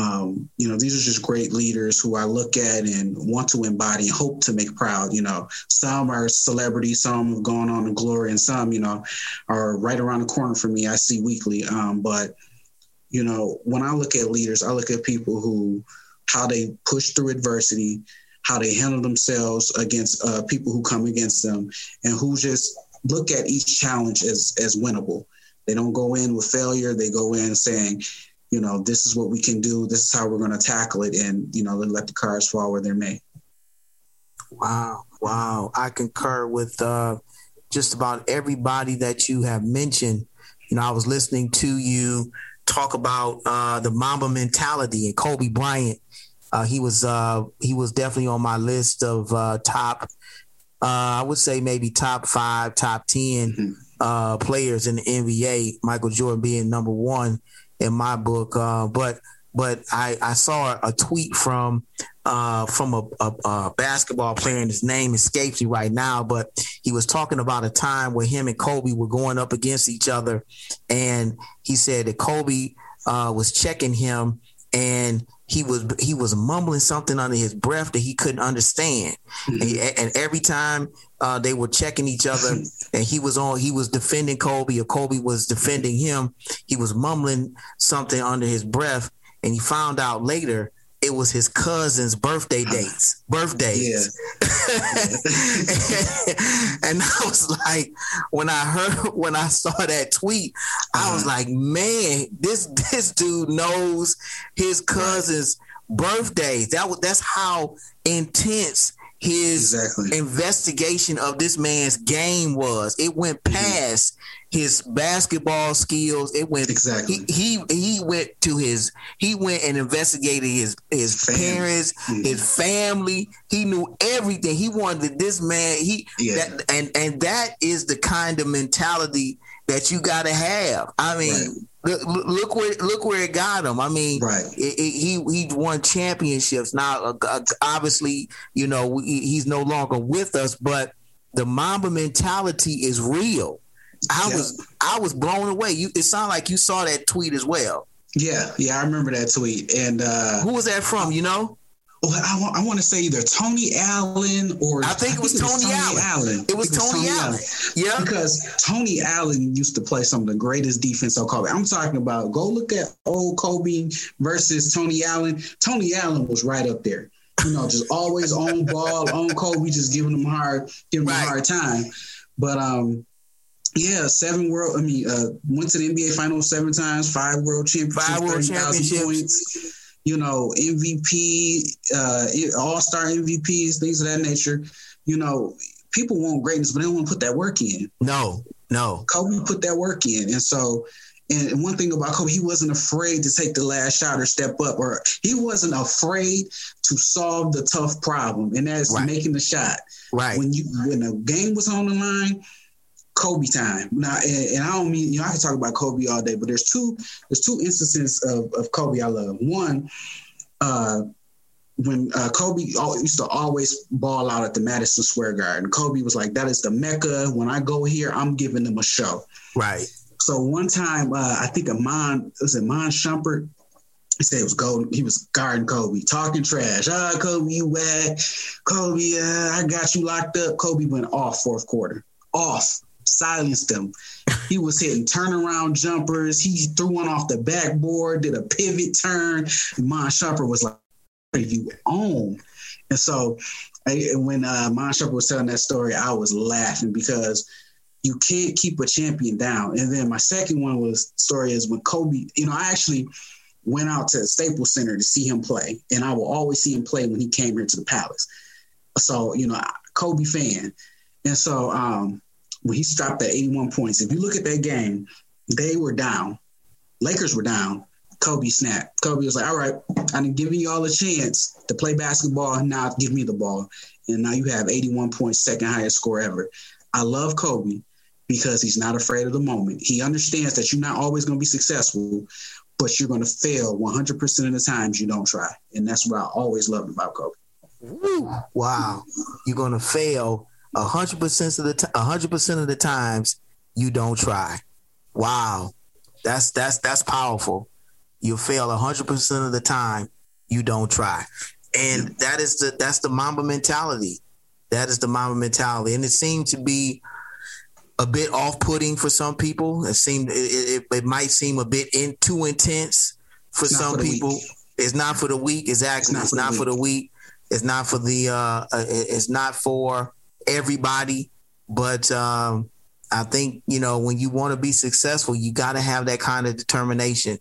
um, you know, these are just great leaders who I look at and want to embody hope to make proud. You know, some are celebrities, some have gone on to glory, and some, you know, are right around the corner for me. I see weekly. Um, but you know, when I look at leaders, I look at people who, how they push through adversity, how they handle themselves against uh, people who come against them, and who just look at each challenge as as winnable. They don't go in with failure. They go in saying, you know, this is what we can do. This is how we're going to tackle it, and you know, let the cards fall where they may. Wow, wow! I concur with uh, just about everybody that you have mentioned. You know, I was listening to you talk about uh, the Mamba mentality and Kobe Bryant Uh, he was uh, he was definitely on my list of uh, top. Uh, I would say maybe top five, top 10 Mm-hmm. uh, players in the NBA. Michael Jordan being number one in my book. Uh, but but I, I saw a tweet from uh, from a, a, a basketball player, and his name escapes me right now. But he was talking about a time where him and Kobe were going up against each other, and he said that Kobe uh, was checking him, and he was he was mumbling something under his breath that he couldn't understand, and, he- and every time uh, they were checking each other, (laughs) and he was on he was defending Kobe or Kobe was defending him, he was mumbling something under his breath, and he found out later it was his cousin's birthday dates, birthdays. (laughs) and I was like, when I heard, when I saw that tweet, I was uh-huh. like, man, this this dude knows his cousin's birthdays. That was that's how intense his investigation of this man's game was. It went mm-hmm. past his basketball skills. It went exactly. He, he he went to his he went and investigated his his parents, his family. He knew everything. He wanted this man. He that, and and that is the kind of mentality that you got to have. I mean. Look, look where look where it got him. I mean, right. It, it, he he won championships. Now, uh, uh, obviously, you know he's no longer with us, but the Mamba mentality is real. I was I was blown away. You it sounded like you saw that tweet as well. Yeah, yeah, I remember that tweet. And uh, who was that from? You know? Well, I, want, I want to say either Tony Allen or I think it was Tony Allen. It was Tony Allen. Yeah. Because Tony Allen used to play some of the greatest defense on Kobe. I'm talking about go look at old Kobe versus Tony Allen. Tony Allen was right up there. You know, just always on (laughs) ball, on Kobe, just giving him hard, giving him a hard time. But um, yeah, seven world. I mean, uh, went to the NBA Finals seven times, five world championships, Five world 30,000 championships. points. You know, MVP, uh, All Star MVPs, things of that nature. You know, people want greatness, but they don't want to put that work in. No, no. Kobe put that work in, and so. And one thing about Kobe, he wasn't afraid to take the last shot or step up, or he wasn't afraid to solve the tough problem, and that's making the shot. Right. When you when the game was on the line, Kobe time. Now, and, and I don't mean you know I can talk about Kobe all day, but there's two there's two instances of, of Kobe I love. One, uh, when uh, Kobe used to always ball out at the Madison Square Garden. Kobe was like, "That is the mecca. When I go here, I'm giving them a show." Right. So one time, uh, I think Iman was it Mon Shumpert. He said it was golden. He was guarding Kobe, talking trash. Ah, Kobe, you whack. Kobe, uh, I got you locked up. Kobe went off fourth quarter. Off. Silenced him. He was hitting turnaround jumpers. He threw one off the backboard, did a pivot turn. Mon Shumpert was like, "What are you on?" And so, I, when uh, Mon Shumpert was telling that story, I was laughing because you can't keep a champion down. And then my second one was story is when Kobe, you know, I actually went out to the Staples Center to see him play, and I will always see him play when he came here to the Palace. So, you know, Kobe fan. And so um, he stopped at 81 points, if you look at that game, they were down. Lakers were down. Kobe snapped. Kobe was like, all right, I'm giving you all a chance to play basketball. Now give me the ball. And now you have 81 points, second highest score ever. I love Kobe because he's not afraid of the moment. He understands that you're not always going to be successful, but you're going to fail 100% of the times you don't try. And that's what I always loved about Kobe. Wow. You're gonna fail hundred percent of the t- hundred percent of the times you don't try. Wow. That's that's that's powerful. You fail hundred percent of the time you don't try. And that is the that's the Mamba mentality. That is the Mamba mentality. And it seemed to be a bit off-putting for some people. It seemed it, it, it might seem a bit in, too intense for It's not some for the people. It's not for the weak. Exactly. It's not, for, the weak. It's not for the. Uh, uh, it's not for everybody. But um, I think you know when you want to be successful, you got to have that kind of determination.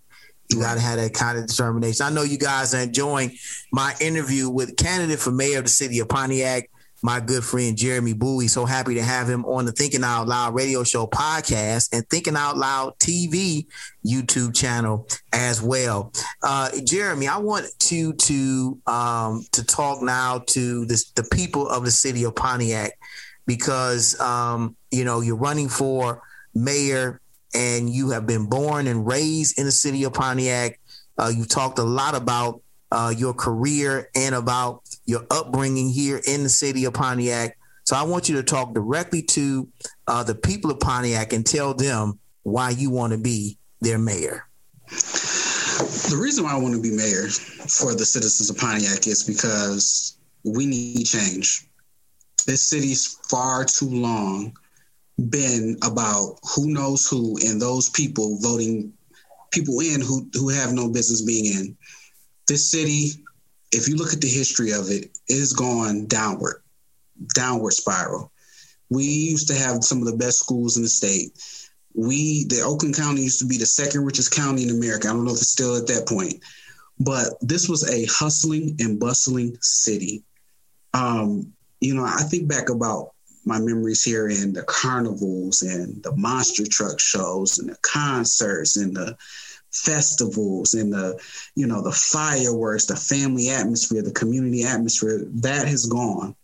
You got to have that kind of determination. I know you guys are enjoying my interview with candidate for mayor of the city of Pontiac, my good friend Jeremy Bowie. So happy to have him on the Thinking Out Loud radio show podcast and Thinking Out Loud TV YouTube channel as well. Uh, Jeremy, I want you to um, to talk now to this, the people of the city of Pontiac because um, you know you're running for mayor and you have been born and raised in the city of Pontiac. Uh, you've talked a lot about uh, your career and about your upbringing here in the city of Pontiac. So I want you to talk directly to uh, the people of Pontiac and tell them why you want to be their mayor. The reason why I want to be mayor for the citizens of Pontiac is because we need change. This city's far too long been about who knows who and those people voting people in who who have no business being in. This city, if you look at the history of it, it has gone downward, downward spiral. We used to have some of the best schools in the state. We, the Oakland County used to be the second richest county in America. I don't know if it's still at that point, but this was a hustling and bustling city. Um, you know, I think back about my memories here in the carnivals and the monster truck shows and the concerts and the festivals and the you know the fireworks the family atmosphere the community atmosphere that has gone.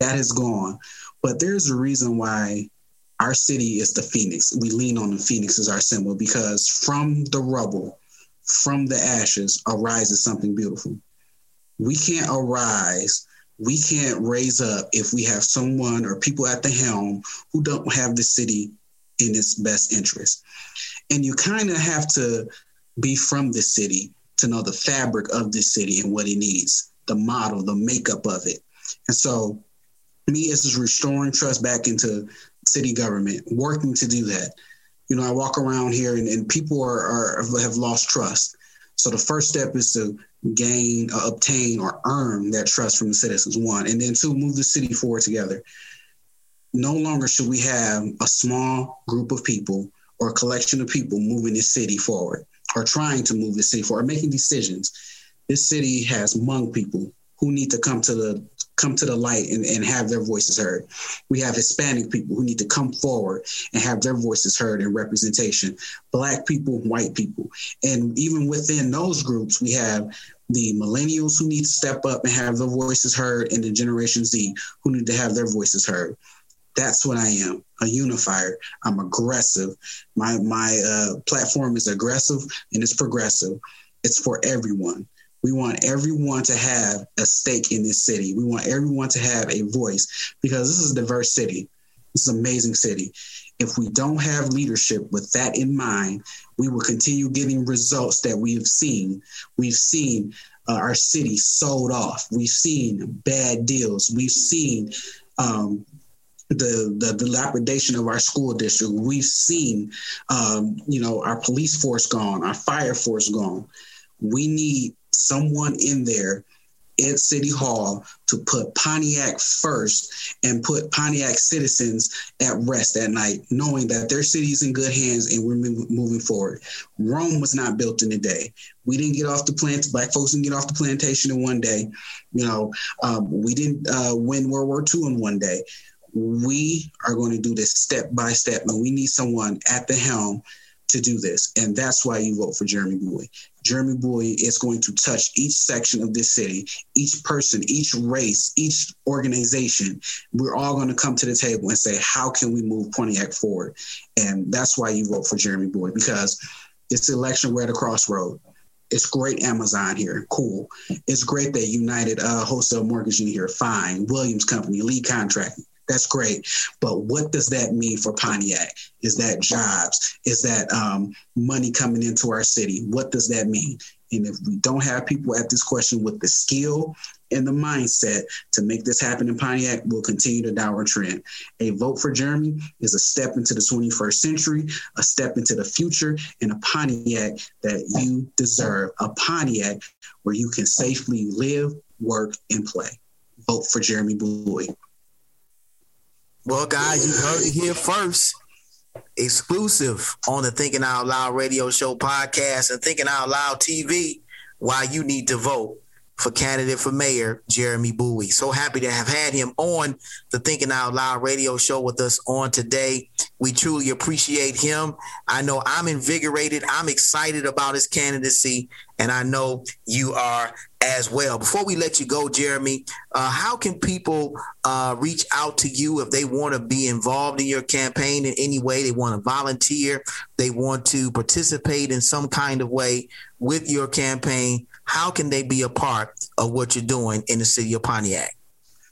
That has gone. But there's a reason why our city is the phoenix. We lean on the phoenix as our symbol because from the rubble from the ashes arises something beautiful. We can't arise. We can't raise up if we have someone or people at the helm who don't have the city in its best interest. And you kind of have to be from the city to know the fabric of the city and what it needs, the model, the makeup of it. And so, me is restoring trust back into city government, working to do that. You know, I walk around here and, and people are, are have lost trust. So the first step is to gain, uh, obtain, or earn that trust from the citizens. One, and then two, move the city forward together. No longer should we have a small group of people or a collection of people moving this city forward, or trying to move the city forward, or making decisions. This city has Hmong people who need to come to the come to the light and, and have their voices heard. We have Hispanic people who need to come forward and have their voices heard in representation. Black people, white people. And even within those groups, we have the millennials who need to step up and have their voices heard, and the Generation Z who need to have their voices heard. That's what I am, a unifier. I'm aggressive. My my uh, platform is aggressive and it's progressive. It's for everyone. We want everyone to have a stake in this city. We want everyone to have a voice because this is a diverse city. This is an amazing city. If we don't have leadership with that in mind, we will continue getting results that we have seen. We've seen uh, our city sold off. We've seen bad deals. We've seen um, the the dilapidation of our school district. We've seen, um, you know, our police force gone, our fire force gone. We need someone in there at City Hall to put Pontiac first and put Pontiac citizens at rest at night, knowing that their city is in good hands and we're moving forward. Rome was not built in a day. We didn't get off the plant. Black folks didn't get off the plantation in one day. You know, um, we didn't uh, win World War II in one day. We are going to do this step by step, and we need someone at the helm to do this. And that's why you vote for Jeremy Bowie. Jeremy Bowie is going to touch each section of this city, each person, each race, each organization. We're all going to come to the table and say, how can we move Pontiac forward? And that's why you vote for Jeremy Bowie because this election, we're at a crossroad. It's great Amazon here, cool. It's great that United uh, Wholesale Mortgaging here, fine. Williams Company, lead contracting that's great. But what does that mean for Pontiac? Is that jobs? Is that um, money coming into our city? What does that mean? And if we don't have people at this question with the skill and the mindset to make this happen in Pontiac, we'll continue the downward trend. A vote for Jeremy is a step into the 21st century, a step into the future, and a Pontiac that you deserve. A Pontiac where you can safely live, work, and play. Vote for Jeremy Bowie. Well, guys, you heard it here first. Exclusive on the Thinking Out Loud radio show podcast and Thinking Out Loud TV. Why you need to vote for candidate for mayor, Jeremy Bowie. So happy to have had him on the Thinking Out Loud radio show with us on today. We truly appreciate him. I know I'm invigorated. I'm excited about his candidacy, and I know you are as well. Before we let you go, Jeremy, uh, how can people uh, reach out to you if they want to be involved in your campaign in any way? They want to volunteer, they want to participate in some kind of way with your campaign. How can they be a part of what you're doing in the city of Pontiac?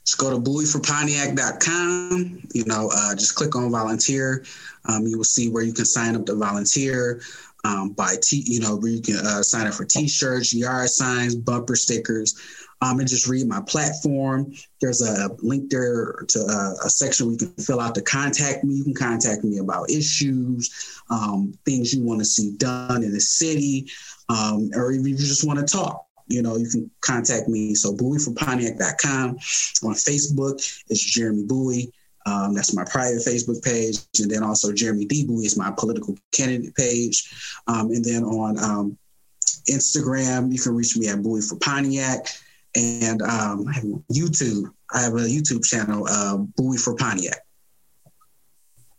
Just go to bowieforpontiac.com. You know, uh, just click on volunteer. Um, you will see where you can sign up to volunteer. Um, t, you know, where you can uh, sign up for T-shirts, yard signs, bumper stickers, um, and just read my platform. There's a link there to uh, a section where you can fill out to contact me. You can contact me about issues, um, things you want to see done in the city, um, or if you just want to talk you know, you can contact me. So bowieforpontiac.com. On Facebook, it's Jeremy Bowie. Um, that's my private Facebook page. And then also Jeremy D. Bowie is my political candidate page. Um, and then on um, Instagram, you can reach me at Bowie for Pontiac. And um, YouTube. I have a YouTube channel, uh, Bowie for Pontiac.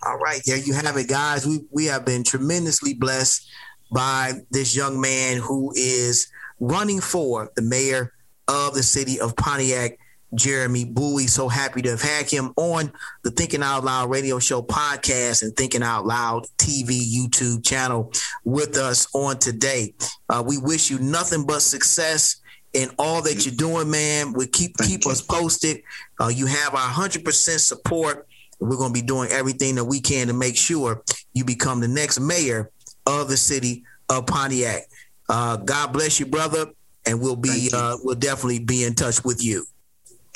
All right, there you have it, guys. We we have been tremendously blessed by this young man who is running for the mayor of the city of Pontiac, Jeremy Bowie. So happy to have had him on the Thinking Out Loud radio show podcast and Thinking Out Loud TV YouTube channel with us on today. Uh, we wish you nothing but success in all that you're doing, man. We keep Thank keep you. us posted. Uh, you have our hundred percent support. We're going to be doing everything that we can to make sure you become the next mayor of the city of Pontiac. Uh, God bless you, brother, and we'll be uh, we'll definitely be in touch with you.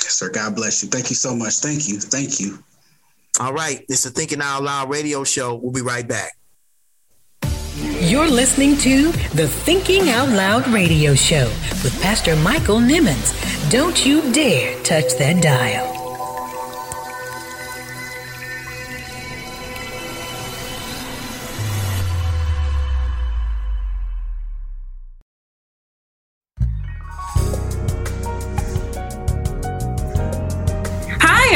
Yes, sir. God bless you. Thank you so much. Thank you. Thank you. All right. This is Thinking Out Loud radio show. We'll be right back. You're listening to the Thinking Out Loud radio show with Pastor Michael Nimmons. Don't you dare touch that dial.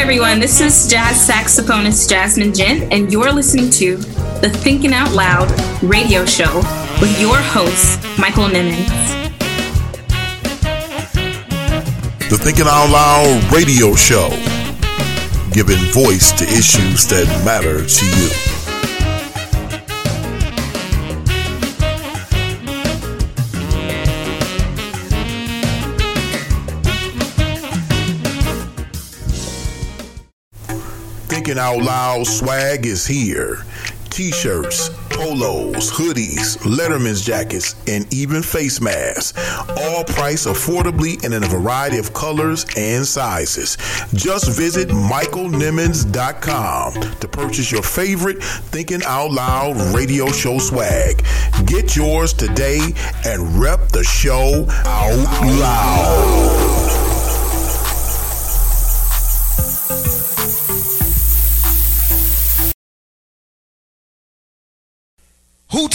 Everyone. This is jazz saxophonist Jasmine Gent, and you're listening to the Thinking Out Loud radio show with your host, Michael Nimmons. The Thinking Out Loud radio show, giving voice to issues that matter to you. Thinking Out Loud swag is here. T-shirts, polos, hoodies, Letterman's jackets, and even face masks. All priced affordably and in a variety of colors and sizes. Just visit michaelnimmons.com to purchase your favorite Thinking Out Loud radio show swag. Get yours today and rep the show out loud.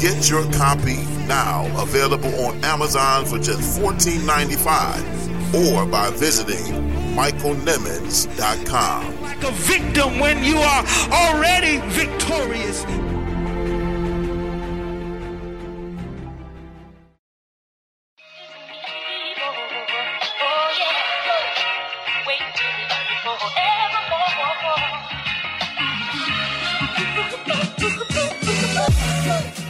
Get your copy now, available on Amazon for just $14.95 or by visiting michaelnimmons.com. Like a victim when you are already victorious.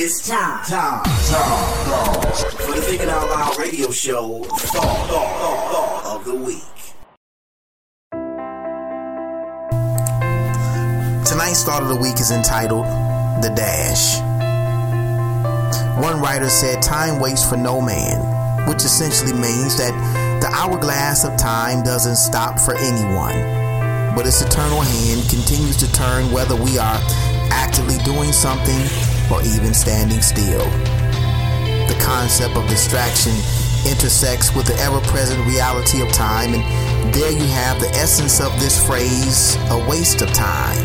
It's time, time, time, for the Thinking Out Loud radio show thought, thought, thought, thought of the week. Tonight's thought of the week is entitled The Dash. One writer said, Time waits for no man, which essentially means that the hourglass of time doesn't stop for anyone, but its eternal hand continues to turn whether we are actively doing something or even standing still. The concept of distraction intersects with the ever present reality of time, and there you have the essence of this phrase a waste of time.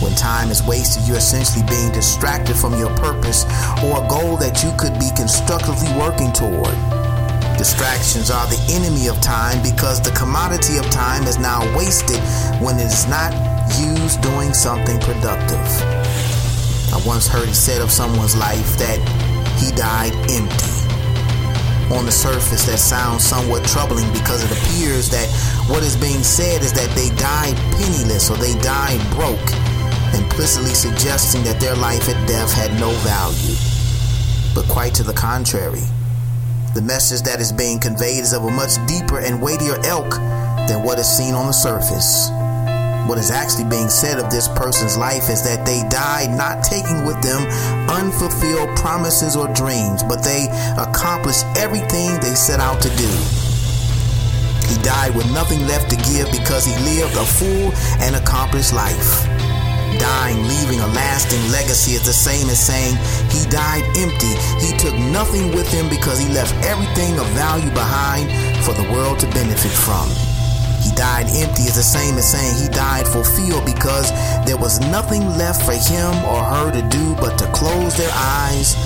When time is wasted, you're essentially being distracted from your purpose or a goal that you could be constructively working toward. Distractions are the enemy of time because the commodity of time is now wasted when it is not used doing something productive. I once heard it said of someone's life that he died empty. On the surface, that sounds somewhat troubling because it appears that what is being said is that they died penniless or they died broke, implicitly suggesting that their life at death had no value. But quite to the contrary, the message that is being conveyed is of a much deeper and weightier ilk than what is seen on the surface. What is actually being said of this person's life is that they died not taking with them unfulfilled promises or dreams, but they accomplished everything they set out to do. He died with nothing left to give because he lived a full and accomplished life. Dying, leaving a lasting legacy is the same as saying he died empty. He took nothing with him because he left everything of value behind for the world to benefit from. He died empty is the same as saying he died fulfilled because there was nothing left for him or her to do but to close their eyes,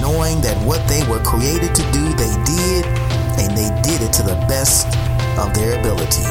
knowing that what they were created to do, they did, and they did it to the best of their ability.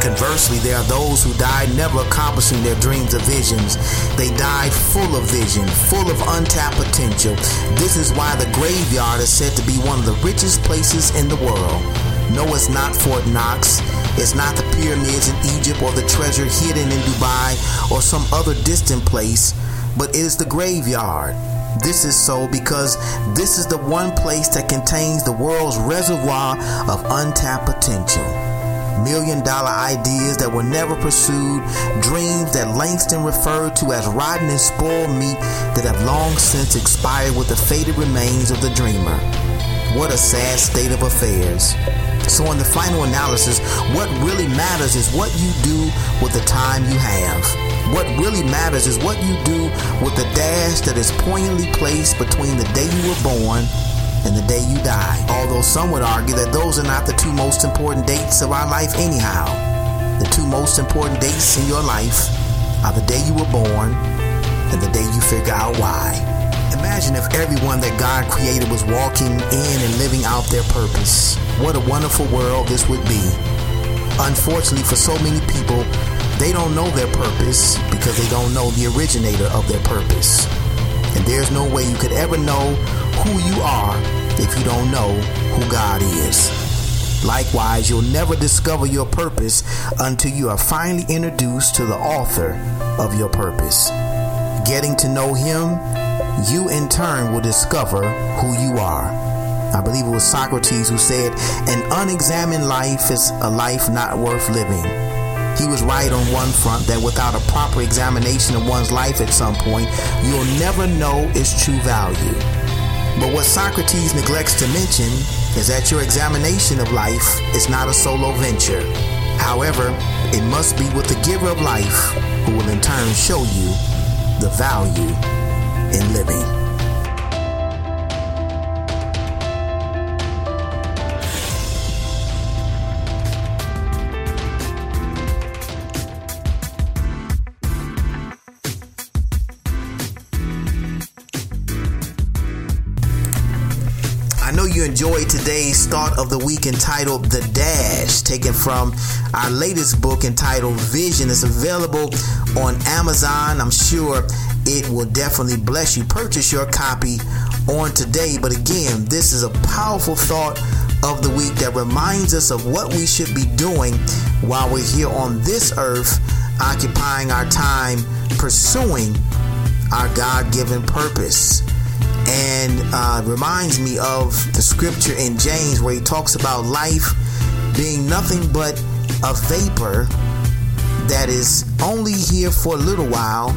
Conversely, there are those who died never accomplishing their dreams or visions. They died full of vision, full of untapped potential. This is why the graveyard is said to be one of the richest places in the world. No, it's not Fort Knox. It's not the pyramids in Egypt or the treasure hidden in Dubai or some other distant place, but it is the graveyard. This is so because this is the one place that contains the world's reservoir of untapped potential. Million dollar ideas that were never pursued, dreams that Langston referred to as rotten and spoiled meat that have long since expired with the faded remains of the dreamer. What a sad state of affairs. So, in the final analysis, what really matters is what you do with the time you have. What really matters is what you do with the dash that is poignantly placed between the day you were born and the day you die. Although some would argue that those are not the two most important dates of our life, anyhow. The two most important dates in your life are the day you were born and the day you figure out why. Imagine if everyone that God created was walking in and living out their purpose. What a wonderful world this would be. Unfortunately, for so many people, they don't know their purpose because they don't know the originator of their purpose. And there's no way you could ever know who you are if you don't know who God is. Likewise, you'll never discover your purpose until you are finally introduced to the author of your purpose. Getting to know Him, you in turn will discover who you are. I believe it was Socrates who said, An unexamined life is a life not worth living. He was right on one front that without a proper examination of one's life at some point, you'll never know its true value. But what Socrates neglects to mention is that your examination of life is not a solo venture. However, it must be with the giver of life who will in turn show you the value in living. enjoyed today's start of the week entitled The Dash, taken from our latest book entitled Vision. It's available on Amazon. I'm sure it will definitely bless you. Purchase your copy on today. But again, this is a powerful thought of the week that reminds us of what we should be doing while we're here on this earth, occupying our time pursuing our God given purpose. And uh, reminds me of the scripture in James where he talks about life being nothing but a vapor that is only here for a little while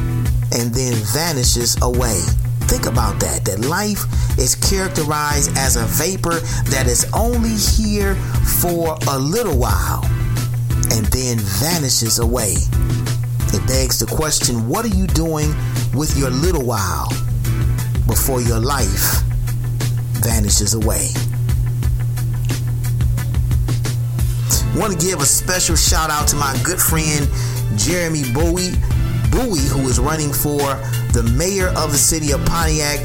and then vanishes away. Think about that. That life is characterized as a vapor that is only here for a little while and then vanishes away. It begs the question what are you doing with your little while before your life vanishes away? Want to give a special shout out to my good friend Jeremy Bowie, Bowie, who is running for the mayor of the city of Pontiac.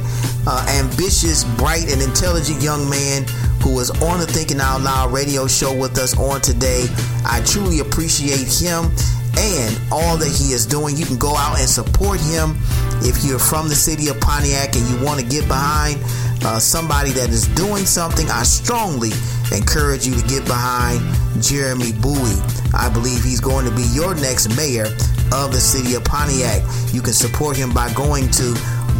Uh, ambitious, bright, and intelligent young man who is on the Thinking Out Loud radio show with us on today. I truly appreciate him and all that he is doing. You can go out and support him if you're from the city of Pontiac and you want to get behind uh, somebody that is doing something. I strongly encourage you to get behind Jeremy Bowie. I believe he's going to be your next mayor of the city of Pontiac. You can support him by going to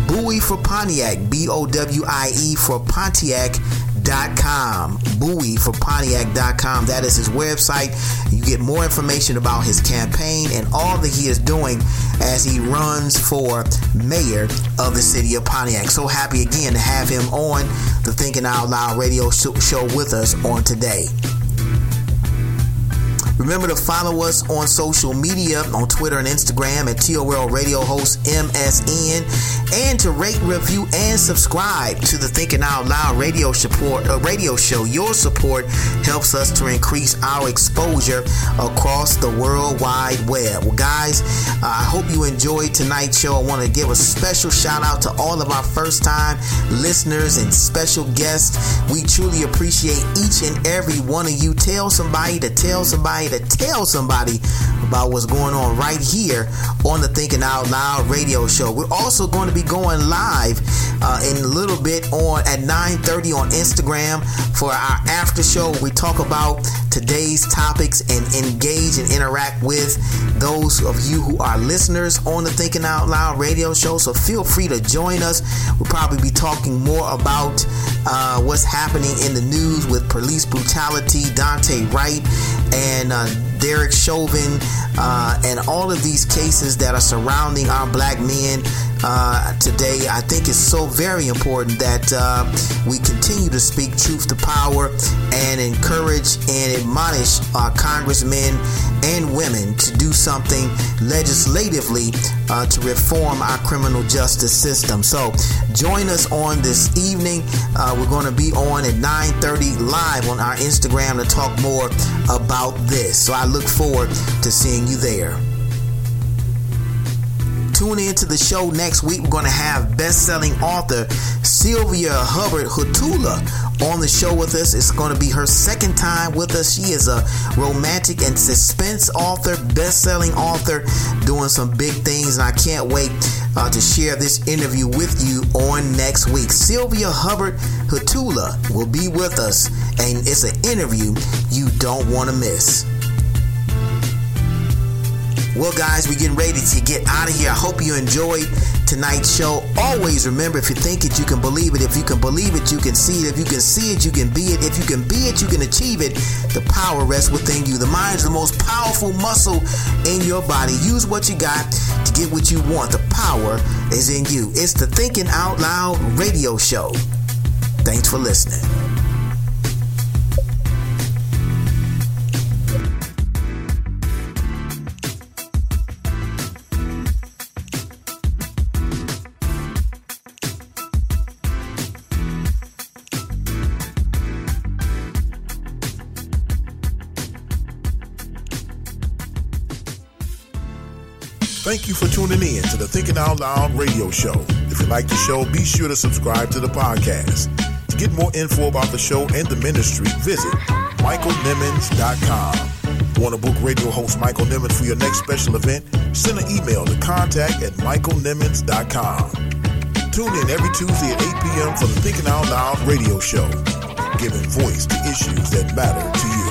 Bowie for Pontiac, B O W I E for Pontiac Pontiac.com. Bowie for Pontiac.com. That is his website. You get more information about his campaign and all that he is doing as he runs for mayor of the city of Pontiac. So happy again to have him on the Thinking Out Loud radio show with us on today. Remember to follow us on social media on Twitter and Instagram at TOL Radio Host MSN and to rate, review, and subscribe to the Thinking Out Loud radio support uh, radio show. Your support helps us to increase our exposure across the World Wide Web. Well, guys, uh, I hope you enjoyed tonight's show. I want to give a special shout out to all of our first time listeners and special guests. We truly appreciate each and every one of you. Tell somebody to tell somebody to tell somebody about what's going on right here on the Thinking Out Loud radio show. We're also going to be going live uh, in a little bit on at 9:30 on Instagram for our after show. We talk about today's topics and engage and interact with those of you who are listeners on the Thinking Out Loud radio show. So feel free to join us. We'll probably be talking more about uh, what's happening in the news with police brutality, Daunte Wright, and uh, Derek Chauvin, uh, and all of these cases that are surrounding our black men uh, today. I think it's so very important that uh, we continue to speak truth to power and encourage and admonish our congressmen and women to do something legislatively uh, to reform our criminal justice system. So join us on this evening. Uh, we're going to be on at 9:30 live on our Instagram to talk more about this. So I look forward to seeing you there. Tune in to the show next week. We're going to have best-selling author Sylvia Hubbard Hutula on the show with us. It's going to be her second time with us. She is a romantic and suspense author, best-selling author, doing some big things, and I can't wait uh, to share this interview with you on next week. Sylvia Hubbard Hutula will be with us, and it's an interview you don't want to miss. Well, guys, we're getting ready to get out of here. I hope you enjoyed tonight's show. Always remember if you think it, you can believe it. If you can believe it, you can see it. If you can see it, you can be it. If you can be it, you can achieve it. The power rests within you. The mind is the most powerful muscle in your body. Use what you got to get what you want. The power is in you. It's the Thinking Out Loud radio show. Thanks for listening. Thank you for tuning in to the Thinking Out Loud radio show. If you like the show, be sure to subscribe to the podcast. To get more info about the show and the ministry, visit michaelnimmons.com. Want to book radio host Michael Nimmons for your next special event? Send an email to contact at michaelnimmons.com. Tune in every Tuesday at 8 p.m. for the Thinking Out Loud radio show, giving voice to issues that matter to you.